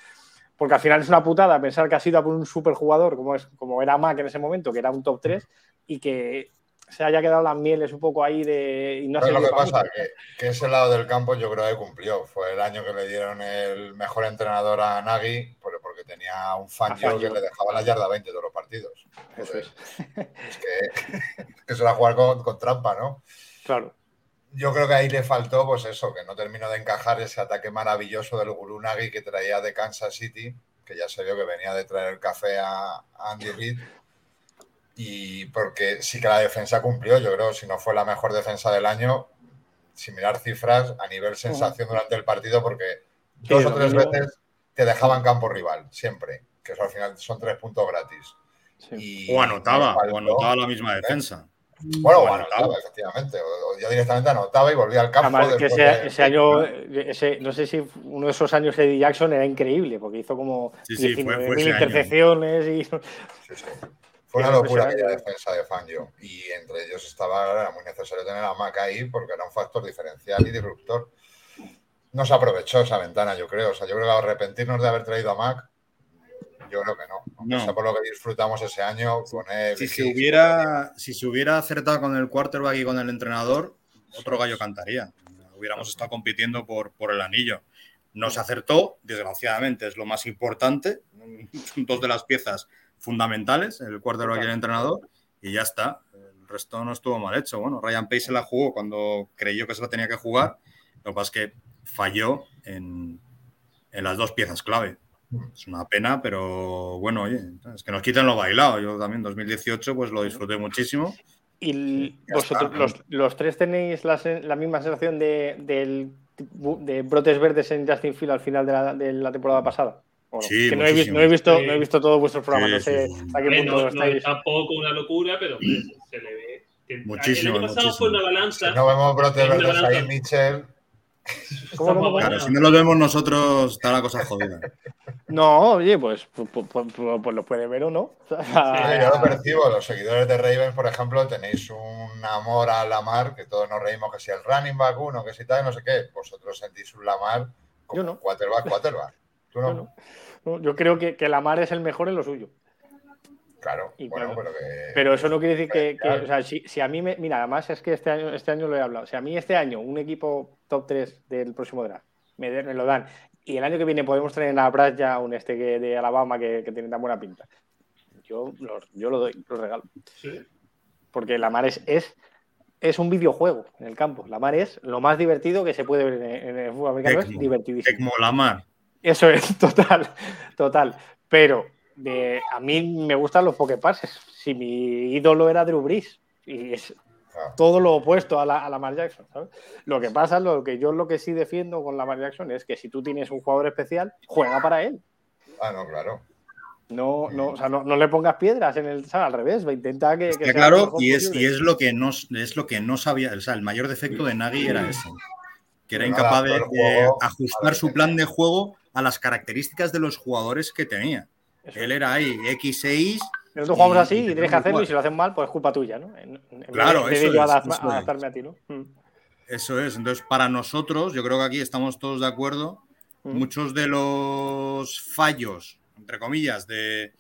Porque al final es una putada pensar que ha sido por un superjugador como, es, como era Mac en ese momento, que era un top 3, y que se haya quedado las mieles un poco ahí de. Y no ¿Sabes sé lo que pasa? Que, que ese lado del campo yo creo que cumplió. Fue el año que le dieron el mejor entrenador a Nagy, por- porque tenía un fan que le dejaba la yarda 20 todos los partidos. Eso es. Es que, (laughs) que eso era jugar con, con trampa, ¿no? Claro. Yo creo que ahí le faltó, pues eso, que no terminó de encajar ese ataque maravilloso del Guru Nagy que traía de Kansas City, que ya se vio que venía de traer el café a Andy Reid. Y porque sí que la defensa cumplió, yo creo, si no fue la mejor defensa del año, sin mirar cifras, a nivel sensación durante el partido, porque dos o tres veces te dejaban campo rival, siempre, que eso al final son tres puntos gratis. Sí. Y O anotaba, o anotaba la misma defensa. Bueno, o o anotaba. anotaba, efectivamente. Yo directamente anotaba y volvía al campo. Además, que ese, de- ese año, ese, no sé si uno de esos años Eddie Jackson era increíble, porque hizo como Sí, sí, fue- fue 19.000 ese año. intercepciones y (laughs) Sí, sí. Fue una locura aquella defensa de Fangio. Y entre ellos estaba, era muy necesario tener a Mac ahí porque era un factor diferencial y disruptor. No se aprovechó esa ventana, yo creo. O sea, yo creo que arrepentirnos de haber traído a Mac, yo creo que no. No. sea por lo que disfrutamos ese año con él. Si se, hubiera, si se hubiera acertado con el quarterback y con el entrenador, otro gallo cantaría. Hubiéramos estado compitiendo por, por el anillo. No se acertó, desgraciadamente, es lo más importante. (laughs) Dos de las piezas fundamentales, el quarterback y el entrenador, y ya está. El resto no estuvo mal hecho. Bueno, Ryan Pace se la jugó cuando creyó que se la tenía que jugar. Lo que pasa es que falló en, en las dos piezas clave. Es una pena, pero bueno, oye, es que nos quiten lo bailado. Yo también 2018 pues lo disfruté muchísimo. Y vosotros, está. los, los tres tenéis la, la misma sensación de, del- de brotes verdes en Justin Field al final de la, de la temporada pasada. ¿O no? Sí, que no he, vis- muchísimo. no he visto, Sí. no he visto todos vuestros programas, Sí, no sé sí, a qué punto no, no estáis. es tampoco una locura, pero se le ve. Muchísimo, El año pasado muchísimo. fue una balanza. Si no vemos brotes verdes ahí. Mitchell. ¿Cómo, cómo, cómo? Claro, si no los vemos nosotros, está la cosa jodida. No, oye, pues, pues, pues, pues- lo puede ver o no. O sea, Oye, yo lo percibo, los seguidores de Ravens, por ejemplo, tenéis un amor a Lamar, que todos nos reímos que si el running back uno, que si tal, no sé qué. Vosotros sentís un Lamar como Yo no. quarterback, quarterback. Tú no. Yo no. No, Yo creo que, que Lamar es el mejor en lo suyo. Claro, Y bueno, claro. pero que. Pero eso no quiere decir que, o sea, si, si a mí me, mira, además es que este año, este año lo he hablado. Si a mí este año un equipo top 3 del próximo draft me, de- me lo dan y el año que viene podemos tener a Brad ya un este que, de Alabama que, que tiene tan buena pinta, yo, lo- yo lo doy, lo regalo. Sí. Porque la mar es, es, es un videojuego en el campo. La mar es lo más divertido que se puede ver en, el fútbol americano. Es divertidísimo. Tecmo Lamar. Eso es, (laughs) total, total. Pero de, a mí me gustan los Poképases. Si mi ídolo era Drew Brees, y es Claro. todo lo opuesto a la, a Lamar Jackson, ¿sabes? Lo que pasa, lo que yo lo que sí defiendo con Lamar Jackson es que si tú tienes un jugador especial, juega para él. Ah, no, claro. No, no, o sea, no, no le pongas piedras en el. Al revés, intenta que, sea lo claro, y es, posible. y es lo que no, es lo que no sabía. O sea, el mayor defecto de Nagy era ese. Que era incapaz de, ajustar su plan de juego a las características de los jugadores que tenía. Eso Él era ahí, X6. Nosotros jugamos y- así y tienes que hacerlo y si lo hacen mal, pues es culpa tuya, ¿no? En- en Claro, de- eso es, adap- eso es. adaptarme a ti, ¿no? Mm. Eso es. Entonces, para nosotros, yo creo que aquí estamos todos de acuerdo. Mm. Muchos de los fallos, entre comillas, de,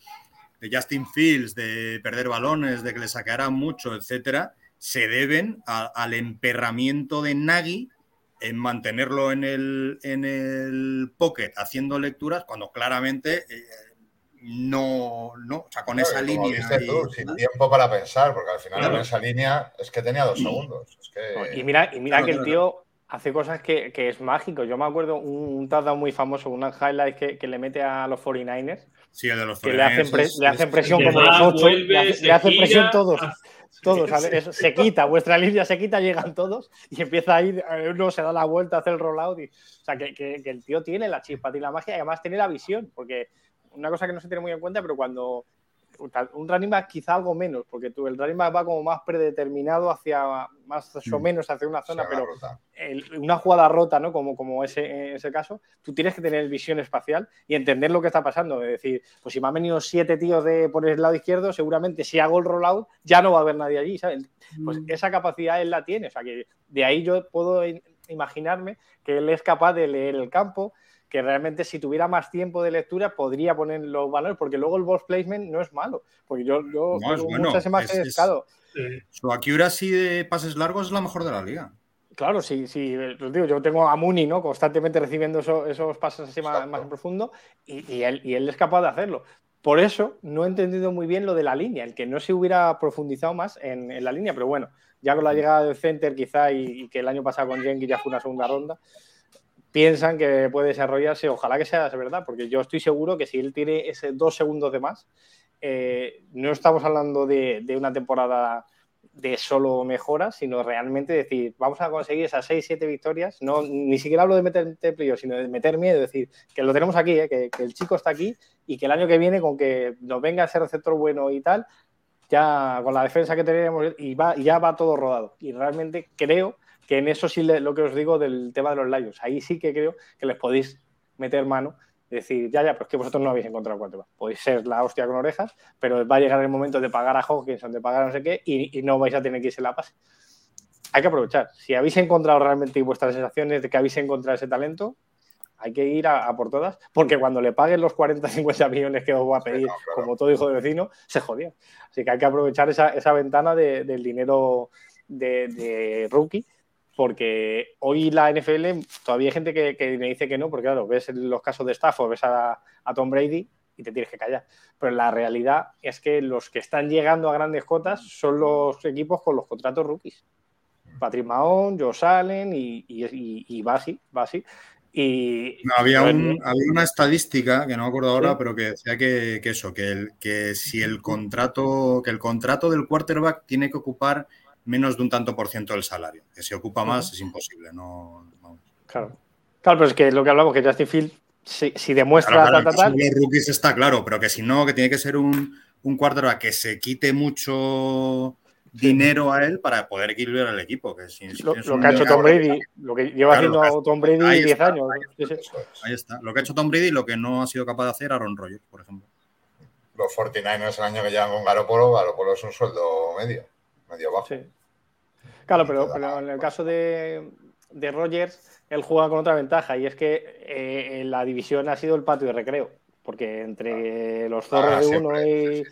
de Justin Fields, de perder balones, de que le sacaran mucho, etcétera, se deben a- al emperramiento de Nagy en mantenerlo en el, en el pocket haciendo lecturas cuando claramente eh, no, no, o sea, con esa Claro, línea. y- tú, sin tiempo para pensar, porque al final Claro. en esa línea es que tenía dos segundos. Es que, Y mira, y mira Claro, que el claro, tío hace cosas que, que es mágico. Yo me acuerdo un, un touchdown muy famoso, unas highlights que, que le mete a los 49ers, sí, el de los que le hacen, 49ers pre- es- le hacen es- presión como los ocho, le, hace- le hacen presión todos. Todos, sí. Eso, se quita, vuestra línea se quita, llegan todos y empieza a ir, uno se da la vuelta, hace el rollout. Y, o sea, que, que- que el tío tiene la chispa, tiene la magia y además tiene la visión, porque una cosa que no se tiene muy en cuenta, pero cuando un running back quizá algo menos, porque tú, el running back va como más predeterminado hacia más o Mm. menos hacia una zona, pero una ruta. el- una jugada rota, ¿no? Como, como ese, ese caso, tú tienes que tener visión espacial y entender lo que está pasando. Es decir, pues si me han venido siete tíos de por el lado izquierdo, seguramente si hago el rollout ya no va a haber nadie allí, ¿sabes? Pues Mm. esa capacidad él la tiene. O sea, que de ahí yo puedo in- imaginarme que él es capaz de leer el campo, que realmente si tuviera más tiempo de lectura podría poner los valores, porque luego el ball placement no es malo. Porque yo, yo No, es bueno, muchas imágenes, es- es- claro, Sí. Su accuracy de pases largos es la mejor de la liga. Claro, sí, sí. eh, os digo, yo tengo a Mooney, ¿no? Constantemente recibiendo eso- esos pases así más, más en profundo y, y él, y él es capaz de hacerlo. Por eso no he entendido muy bien lo de la línea, el que no se hubiera profundizado más en, en la línea, pero bueno, ya con la llegada del center quizá y, y que el año pasado con Jenkins ya fue una segunda ronda, piensan que puede desarrollarse, ojalá que sea verdad, porque yo estoy seguro que si él tiene ese dos segundos de más, eh, no estamos hablando de, una temporada de solo mejoras, sino realmente decir, vamos a conseguir esas 6-7 victorias, no, ni siquiera hablo de meter playoff, sino de meter miedo, decir, que lo tenemos aquí, eh, que, el chico está aquí y que el año que viene con que nos venga ese receptor bueno y tal, ya con la defensa que tenemos y va, ya va todo rodado. Y realmente creo que en eso sí le- lo que os digo del tema de los Lions, ahí sí que creo que les podéis meter mano decir, ya, ya, pero es que vosotros no habéis encontrado cuánto Podéis ser la hostia con orejas, pero va a llegar el momento de pagar a Hawkinson, de pagar a no sé qué, y, y no vais a tener que irse la pase. Hay que aprovechar. Si habéis encontrado realmente vuestras sensaciones de que habéis encontrado ese talento, hay que ir a, a por todas, porque cuando le paguen los 40, 50 millones que os va a pedir, Sí, no, claro. como todo hijo de vecino, se jodió. Así que hay que aprovechar esa, esa ventana de- del dinero de, de rookie porque hoy la NFL todavía hay gente que, que me dice que no, porque claro, ves los casos de Stafford, ves a, a Tom Brady y te tienes que callar. Pero la realidad es que los que están llegando a grandes cotas son los equipos con los contratos rookies. Patrick Mahon, Josh Allen y, y, y, y. Y No, había, Pues, un- había una estadística que no me acuerdo ahora, Sí. pero que decía que, que eso, que, el, que si el contrato, que el contrato del quarterback tiene que ocupar menos de un tanto por ciento del salario. Que si ocupa más es imposible. No, no. claro. Claro, pero es que lo que hablamos, que Justin Field, si, si demuestra Claro, claro, tal, que tal, si los rookies está claro, pero que si no, que tiene que ser un, un quarterback que se quite mucho dinero a él para poder equilibrar el equipo. Que si, si lo, que ha hecho Tom Brady, lo que lleva Claro, haciendo que- Tom Brady ahí 10 está, años. Ahí está. Lo que ha hecho Tom Brady y lo que no ha sido capaz de hacer Aaron Rodgers, por ejemplo. Los 49ers el año que llevan con Garopolo, Garopolo es un sueldo medio, medio bajo. Sí. Claro, pero, pero en el caso de, de Rogers, él juega con otra ventaja y es que eh, la división ha sido el patio de recreo, porque entre los zorros Ah, de siempre, uno y... sí, sí.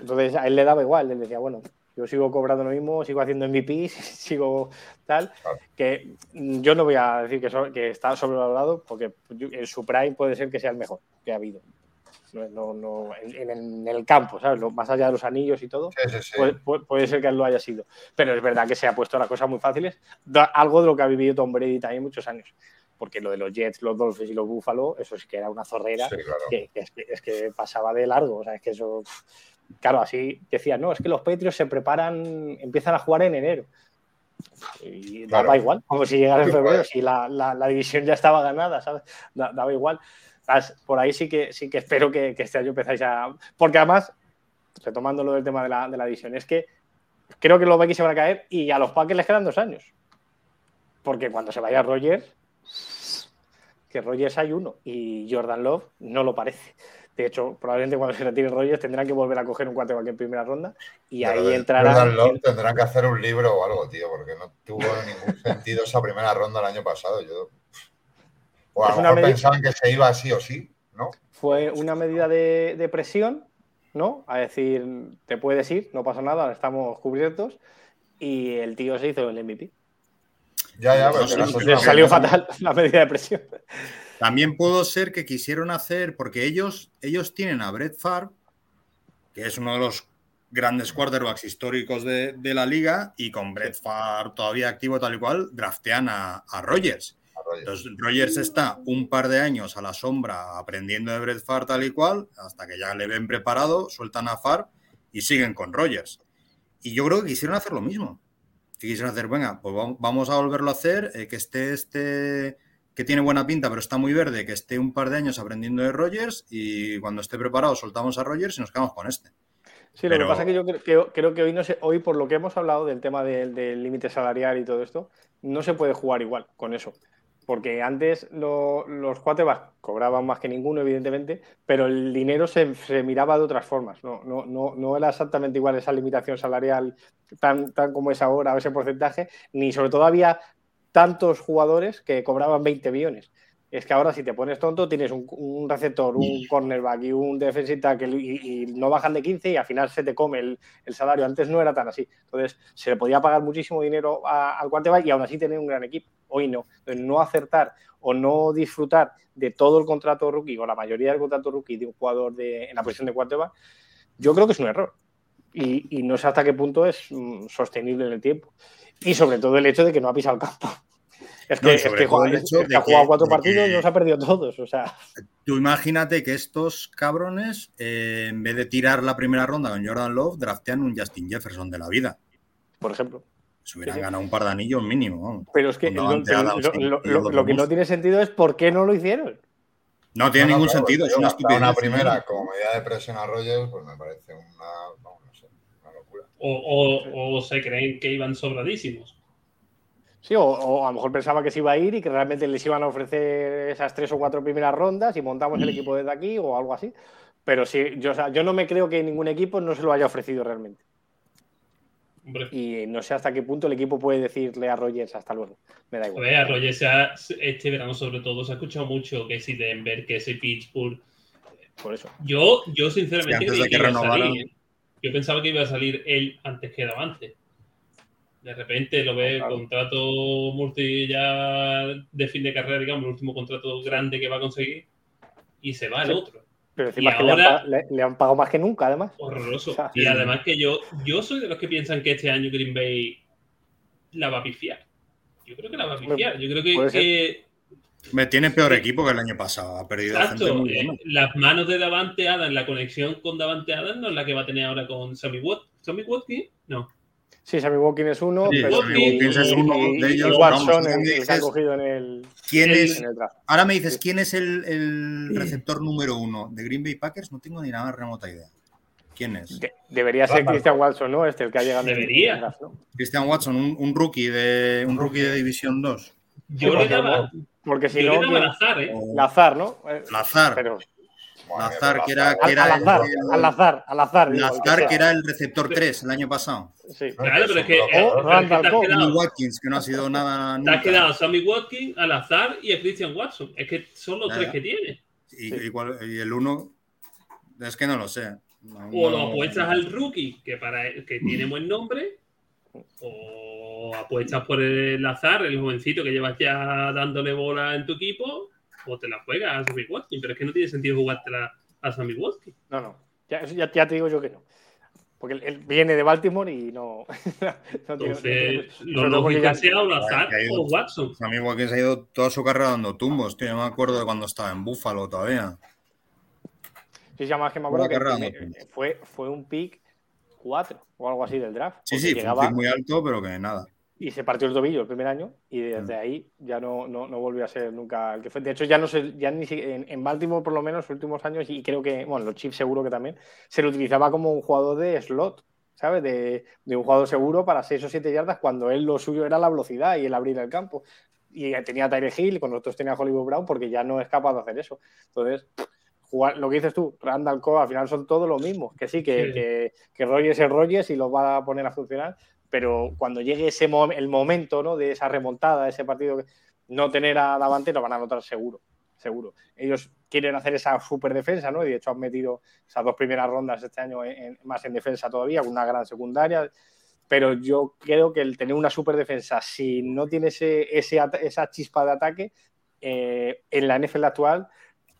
Entonces a él le daba igual, él decía, bueno, yo sigo cobrando lo mismo, sigo haciendo MVP, (laughs) sigo tal, Claro. que yo no voy a decir que, so- que está sobrevalorado, porque en su prime puede ser que sea el mejor que ha habido. No, no- en, en el, campo, ¿sabes? Lo- más allá de los anillos y todo, Sí, sí, sí. Puede, puede- puede ser que él lo haya sido. Pero es verdad que se ha puesto las cosas muy fáciles. Da- algo de lo que ha vivido Tom Brady también muchos años. Porque lo de los Jets, los Dolphins y los Buffalo, eso sí que era una zorrera claro. que, que es, que, es que pasaba de largo. O sea, es que eso. Claro, así decía, no, es que los Patriots se preparan, empiezan a jugar en enero. Y Claro. daba igual, como si llegara en febrero, si la, la- la división ya estaba ganada, ¿sabes? Da- daba igual. Por ahí sí que sí que espero que, que este año empezáis a. Porque además, retomando lo del tema de la, de la división, es que creo que los Vikings se van a caer y a los Packers les quedan dos años. Porque cuando se vaya Rogers, que Rogers hay uno y Jordan Love no lo parece. De hecho, probablemente cuando se retire Rogers tendrán que volver a coger un quarterback en primera ronda y Pero ahí entrará. Jordan Love tendrán que hacer un libro o algo, tío, porque no tuvo ningún sentido esa primera ronda el año pasado. Yo... O a lo mejor medida- pensaban que se iba así o sí, ¿no? Fue una medida de, de presión, ¿no? A decir, te puedes ir, no pasa nada, estamos cubiertos. Y el tío se hizo el MVP. Ya, ya, pero sí, sí, salió fatal (laughs) la medida de presión. También pudo ser que quisieron hacer, porque ellos, ellos tienen a Brett Favre, que es uno de los grandes quarterbacks históricos de, de la liga, y con Brett Favre todavía activo tal y cual, draftean a, a Rogers. Arroyo. Entonces, Rogers está un par de años a la sombra aprendiendo de Brett Favre tal y cual, hasta que ya le ven preparado, sueltan a Favre y siguen con Rogers. Y yo creo que quisieron hacer lo mismo. Que quisieron hacer, venga, pues vam- vamos a volverlo a hacer, eh, que esté este, que que tiene buena pinta, pero está muy verde, que esté un par de años aprendiendo de Rogers y cuando esté preparado soltamos a Rogers y nos quedamos con este. Sí, lo que pasa es que yo creo, creo, que hoy, no sé, hoy, por lo que hemos hablado del tema del límite salarial y todo esto, no se puede jugar igual con eso. Porque antes los quarterbacks cobraban más que ninguno, evidentemente, pero el dinero se, miraba de otras formas. No, no, no, no, era exactamente igual esa limitación salarial tan, tan como es ahora, ese porcentaje, ni sobre todo había tantos jugadores que cobraban 20 millones es que ahora si te pones tonto tienes un, receptor, un cornerback y un defensive tackle y, no bajan de 15 y al final se te come el, salario. Antes no era tan así. Entonces se le podía pagar muchísimo dinero al quarterback y aún así tener un gran equipo. Hoy no. Entonces no acertar o no disfrutar de todo el contrato rookie o la mayoría del contrato rookie de un jugador de, en la posición de quarterback, yo creo que es un error. Y, no sé hasta qué punto es mm, sostenible en el tiempo. Y sobre todo el hecho de que no ha pisado el campo. Es que, ha jugado cuatro partidos y los ha perdido todos. O sea. Tú imagínate que estos cabrones, eh, en vez de tirar la primera ronda con Jordan Love, draftean un Justin Jefferson de la vida. Por ejemplo. Se hubieran ganado un par de anillos mínimo. Pero es que lo, que no tiene sentido es por qué no lo hicieron. No tiene ningún sentido, es una estupidez. Una primera como medida de presión a Rogers, pues me parece una, no, sé, una locura. O, o se creen que iban sobradísimos. Sí, o, a lo mejor pensaba que se iba a ir y que realmente les iban a ofrecer esas tres o cuatro primeras rondas y montamos el mm. equipo desde aquí o algo así. Pero sí, yo, yo no me creo que ningún equipo no se lo haya ofrecido realmente. Y no sé hasta qué punto el equipo puede decirle a Rogers hasta luego. Me da igual. A, Rogers este verano sobre todo se ha escuchado mucho que si Denver, que si Pittsburgh. Por eso. Yo, yo sinceramente Yo pensaba que iba a salir él antes que Davante. De repente lo ve, contrato multi ya de fin de carrera, digamos, el último contrato grande que va a conseguir, y se va el otro. Pero encima que ahora, le, han pagado más que nunca, además. Horroroso. y además que yo, yo soy de los que piensan que este año Green Bay la va a pifiar. Yo creo que la va a pifiar. Yo creo que, Me tiene peor equipo que el año pasado. Ha perdido Exacto. Eh, las manos de Davante Adams, la conexión con Davante Adams no es la que va a tener ahora con Sammy Watt. ¿Sammy Watkins? No. Sí, Sammy Watkins es uno. pero Sammy Watkins es uno de ellos. Y Watson, el que ha cogido en el. ¿Quién es? ahora me dices, ¿quién es el, receptor número uno de Green Bay Packers? No tengo ni nada más remota idea. ¿Quién es? debería ser Christian Watson, ¿no? Este, el que ha llegado. Debería. Christian Watson, un, rookie de un rookie de División 2. Yo le daba. Porque si no. Lazar, ¿eh? Lazar, ¿no? Lazar. Pero, Lazar, que era. Que era al, azar, el, al azar, al azar. Lazar, que era el receptor 3 el año pasado. Sí. Claro, pero es que. Oh, Randall Watkins, que no ha sido nada. Te has quedado Sammy Watkins, al azar y a Christian Watson. Es que son los tres que tiene. Y, y, el uno. Es que no lo sé. o lo apuestas al rookie, que, para, que tiene buen nombre. O apuestas por el azar, el jovencito que llevas ya dándole bola en tu equipo o te la juegas a Sammy Watkins, pero es que no tiene sentido jugártela a Sammy Watkins. No, no, ya, ya, te digo yo que no. Porque él, viene de Baltimore y no. (laughs) no Entonces, lo lógico ya... sea o Watson. Sammy Watkins ha ido toda su carrera dando tumbos, tío. Yo me acuerdo de cuando estaba en Buffalo todavía. Sí, ya más que me acuerdo que fue, fue un pick 4 o algo así del draft. Sí, sí, fue un pick muy alto, pero que nada y se partió el tobillo el primer año y desde mm. ahí ya no, no, no, volvió a ser nunca el que fue. De hecho, ya no sé, ya ni en, en Baltimore por lo menos los últimos años y creo que, bueno, los Chiefs seguro que también, se lo utilizaba como un jugador de slot, ¿sabes? De, de un jugador seguro para 6 o 7 yardas cuando él lo suyo era la velocidad y el abrir el campo. Y tenía a Tyre Hill, con nosotros tenía a Hollywood Brown porque ya no es capaz de hacer eso. Entonces, jugar, lo que dices tú, Randall Coe, al final son todos los mismos. Que sí, que, que, que Rogers es Rogers y los va a poner a funcionar, pero cuando llegue ese el momento ¿no? de esa remontada, ese partido, no tener a Davante lo van a notar seguro, seguro. Ellos quieren hacer esa super defensa, ¿no? Y de hecho han metido esas dos primeras rondas este año más en defensa todavía, con una gran secundaria. Pero yo creo que el tener una super defensa, si no tiene ese, esa chispa de ataque, eh, en la NFL actual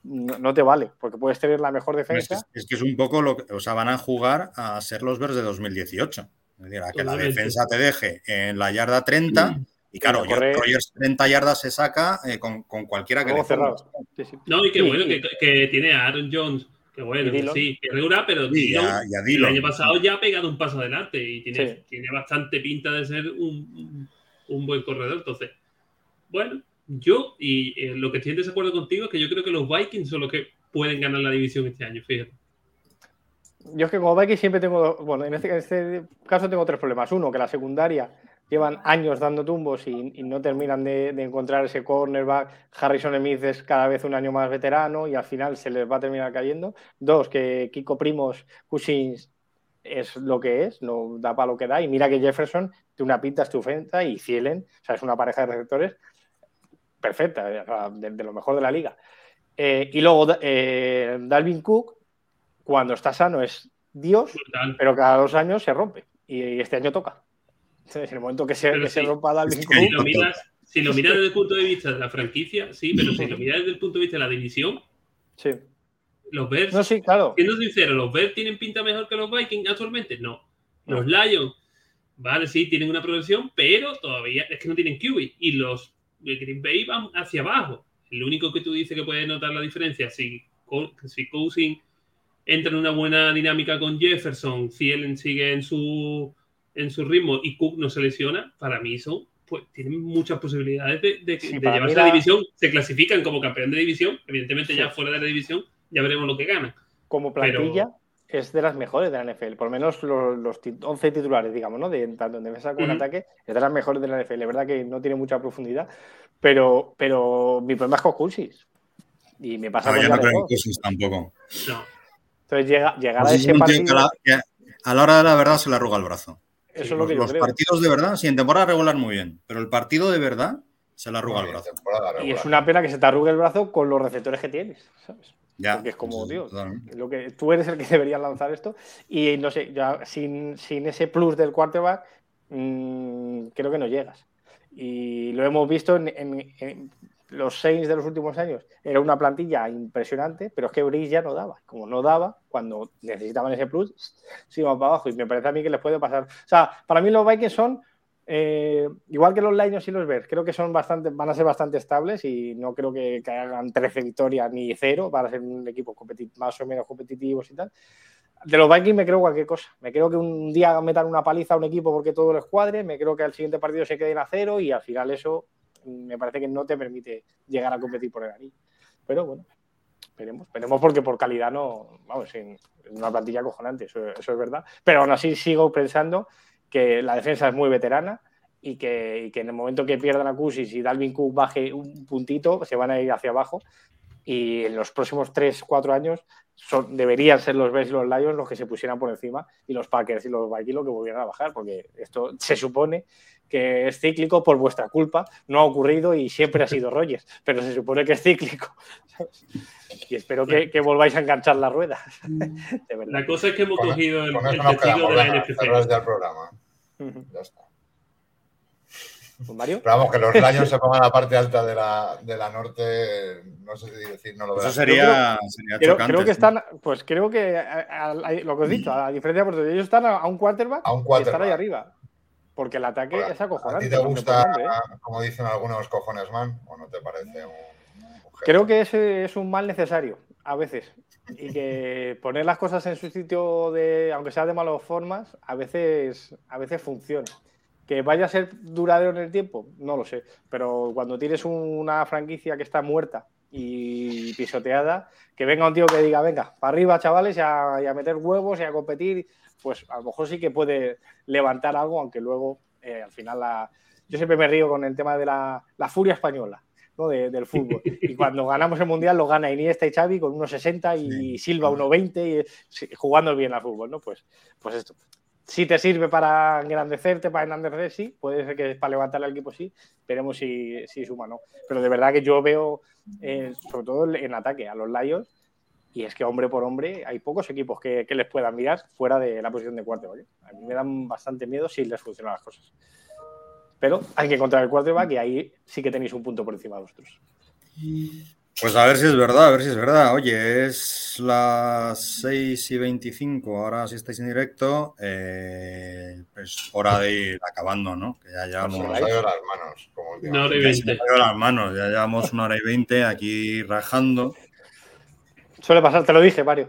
no, te vale, porque puedes tener la mejor defensa. Es que, es que, es un poco lo que, o sea, van a jugar a ser los Bears de 2018. Es decir, a que la defensa te deje en la yarda 30 y claro, Rogers 30 yardas se saca eh, con, con, cualquiera que le No, y qué bueno que, que, tiene a Aaron Jones. Que bueno, sí, que pero el año pasado ya ha pegado un paso adelante y tiene, tiene bastante pinta de ser un, un, buen corredor. Entonces, bueno, yo, y eh, lo que estoy en desacuerdo contigo es que yo creo que los Vikings son los que pueden ganar la división este año, fíjate. Yo es que como Vikings siempre tengo, bueno, en este, en este caso tengo tres problemas. Uno, que la secundaria llevan años dando tumbos y, no terminan de, encontrar ese cornerback. Harrison Smith es cada vez un año más veterano y al final se les va a terminar cayendo. Dos, que Kiko Primos, Cousins es lo que es, no da para lo que da. Y mira que Jefferson tiene una pinta estupenda y Cielen, o sea, es una pareja de receptores perfecta, de, de lo mejor de la liga. Eh, y luego eh, Dalvin Cook, cuando está sano, es Dios, pero cada dos años se rompe. Y este año toca. Entonces, en el momento que se, rompa Dalvin Es que Si lo, miras, si lo miras desde el punto de vista de la franquicia, sí, pero si lo miras desde el punto de vista de la división, sí. los Bears, No, sí, claro. siendo sincero, ¿los Bears tienen pinta mejor que los Vikings actualmente? No. Los Lions, vale, sí, tienen una progresión, pero todavía es que no tienen QB. Y los de Green Bay van hacia abajo. El único que tú dices que puede notar la diferencia, si, si Cousin entra en una buena dinámica con Jefferson, Thielen sigue en su, en su ritmo y Cook no se lesiona, para mí son, pues tienen muchas posibilidades de, de- Sí, de llevarse la la- división. Se clasifican como campeón de división, evidentemente ya fuera de la división ya veremos lo que ganan. Como Pero- plantilla es de las mejores de la NFL. Por lo menos los, los ti- 11 titulares, digamos, ¿no? De, tanto en defensa como en ataque, es de las mejores de la NFL. Es verdad que no tiene mucha profundidad, pero, pero mi problema es con Cousins. Y me pasa No, con yo no tampoco. No. Entonces llega, llegar a Cousins ese partido, a, la, que a la hora de la verdad se le arruga el brazo. eso es lo que yo Los creo. partidos de verdad, sí, en temporada regular muy bien, pero el partido de verdad se le arruga el brazo. Y es una pena que se te arrugue el brazo con los receptores que tienes, ¿sabes? Ya. Porque es como, Sí, tío, lo que, tú eres el que (laughs) debería lanzar esto. Y no sé, ya sin, sin ese plus del quarterback, mm, creo que no llegas. Y lo hemos visto en, en- en los Saints de los últimos años. Era una plantilla impresionante, pero es que Brice ya no daba. Como no daba, cuando necesitaban ese plus, se iban para abajo. Y me parece a mí que les puede pasar. O sea, para mí los Vikings son. eh, igual que los Lions y los Bears, creo que son bastante, van a ser bastante estables y no creo que, que hagan 13 victorias ni cero para ser un equipo más o menos competitivos y tal. De los Vikings me creo cualquier cosa. Me creo que un día metan una paliza a un equipo porque todo les cuadre. Me creo que al siguiente partido se queden a cero y al final eso me parece que no te permite llegar a competir por el anillo. Pero bueno, esperemos. Esperemos porque por calidad no. Vamos, en una plantilla acojonante, eso, es verdad. Pero aún así sigo pensando que la defensa es muy veterana y que, que en el momento que pierdan a Cusis y Dalvin Cook baje un puntito, se van a ir hacia abajo. Y en los próximos 3-4 años son, deberían ser los Bears y los Lions los que se pusieran por encima y los Packers y los Vikings los que volvieran a bajar, porque esto se supone que es cíclico por vuestra culpa, no ha ocurrido y siempre ha sido (laughs) Rogers, pero se supone que es cíclico. (laughs) Y espero que, que volváis a enganchar la rueda. (laughs) De verdad. La cosa es que hemos Con- cogido el, Con el testigo de la programa. Ujú. Ya está. Mario. Pero vamos, que los Lions se pongan a la parte alta de la, de la norte, no sé si decir, no lo Eso verás. sería, sería Creo, chocante. creo que sí. están, pues creo que a- a- a- lo que os he dicho, a diferencia de vosotros, ellos están a, a un quarterback, A un y quarterback. estar ahí arriba. Porque el ataque es ¿A acojonante. ti te gusta, ¿eh? como dicen algunos cojones man, o no te parece un, un gesto? Creo que ese es un mal necesario, a veces. Y que poner las cosas en su sitio, de, aunque sea de malas formas, a veces, a veces funciona. Que vaya a ser duradero en el tiempo, no lo sé. Pero cuando tienes una franquicia que está muerta y pisoteada, que venga un tío que diga, venga, para arriba, chavales, y a, y a meter huevos y a competir, pues a lo mejor sí que puede levantar algo, aunque luego eh, al final la... Yo siempre me río con el tema de la, la furia española. ¿no? de- del fútbol. Y cuando ganamos el Mundial lo gana Iniesta y Xavi con 1,60 y Silva 1,20 y sí, jugando bien al fútbol, ¿no? Pues, pues esto. Si te sirve para engrandecerte, para engrandecer, sí. Puede ser que para levantar al equipo sí. Veremos si, si suma no. Pero de verdad que yo veo, eh, sobre todo en ataque, a los Lions. Y es que hombre por hombre hay pocos equipos que, que les puedan mirar fuera de la posición de cuarto. A mí me dan bastante miedo si les funcionan las cosas. Pero hay que encontrar el quarterback y ahí sí que tenéis un punto por encima de vosotros. Pues a ver si es verdad, a ver si es verdad. Oye, es las 6 y 25, ahora si estáis en directo, eh, pues hora de ir acabando, ¿no? Que ya Se llevamos, nos ha ido las manos. Como Una hora y veinte. nos ha ido las manos, ya llevamos una hora y veinte aquí rajando. Suele pasar, te lo dije, Mario.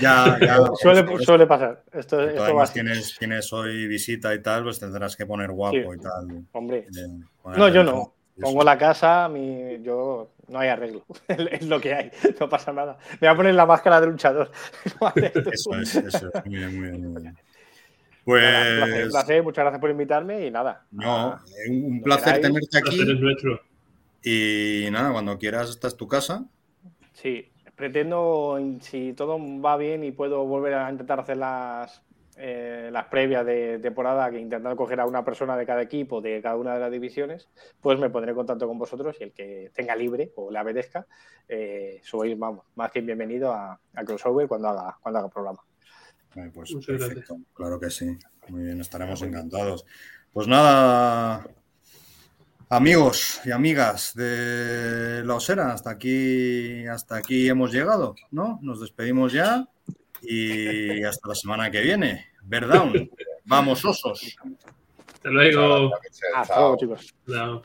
Ya, ya. (laughs) Suele, suele pasar. Esto, además tienes, tienes hoy visita y tal, pues tendrás que poner guapo Sí. y tal. Hombre. Eh, No, yo no. pongo la casa, mi, yo no hay arreglo. (laughs) es lo que hay, no pasa nada. Me voy a poner la máscara de luchador. (laughs) (laughs) eso es, eso es. Muy bien, muy bien, muy bien. Pues. Nada, un placer, un placer, muchas gracias por invitarme y nada. No, Ah, un lo placer queráis. tenerte placer aquí. nuestro. Y nada, cuando quieras, esta es tu casa. Sí, pretendo, si todo va bien y puedo volver a intentar hacer las, eh, las previas de temporada, que intentar coger a una persona de cada equipo, de cada una de las divisiones, pues me pondré en contacto con vosotros y el que tenga libre o le apetezca, eh, sois, vamos, más que bienvenido a, a Crossover cuando haga, cuando haga programa. Eh, Pues Muchas perfecto, claro que sí. Muy bien, estaremos encantados. Pues nada, amigos y amigas de la Osera, hasta aquí, hasta aquí hemos llegado, ¿no? Nos despedimos ya y hasta la semana que viene. Verdown, (laughs) vamos osos. Hasta luego. Hasta chao. luego, chicos. Chao.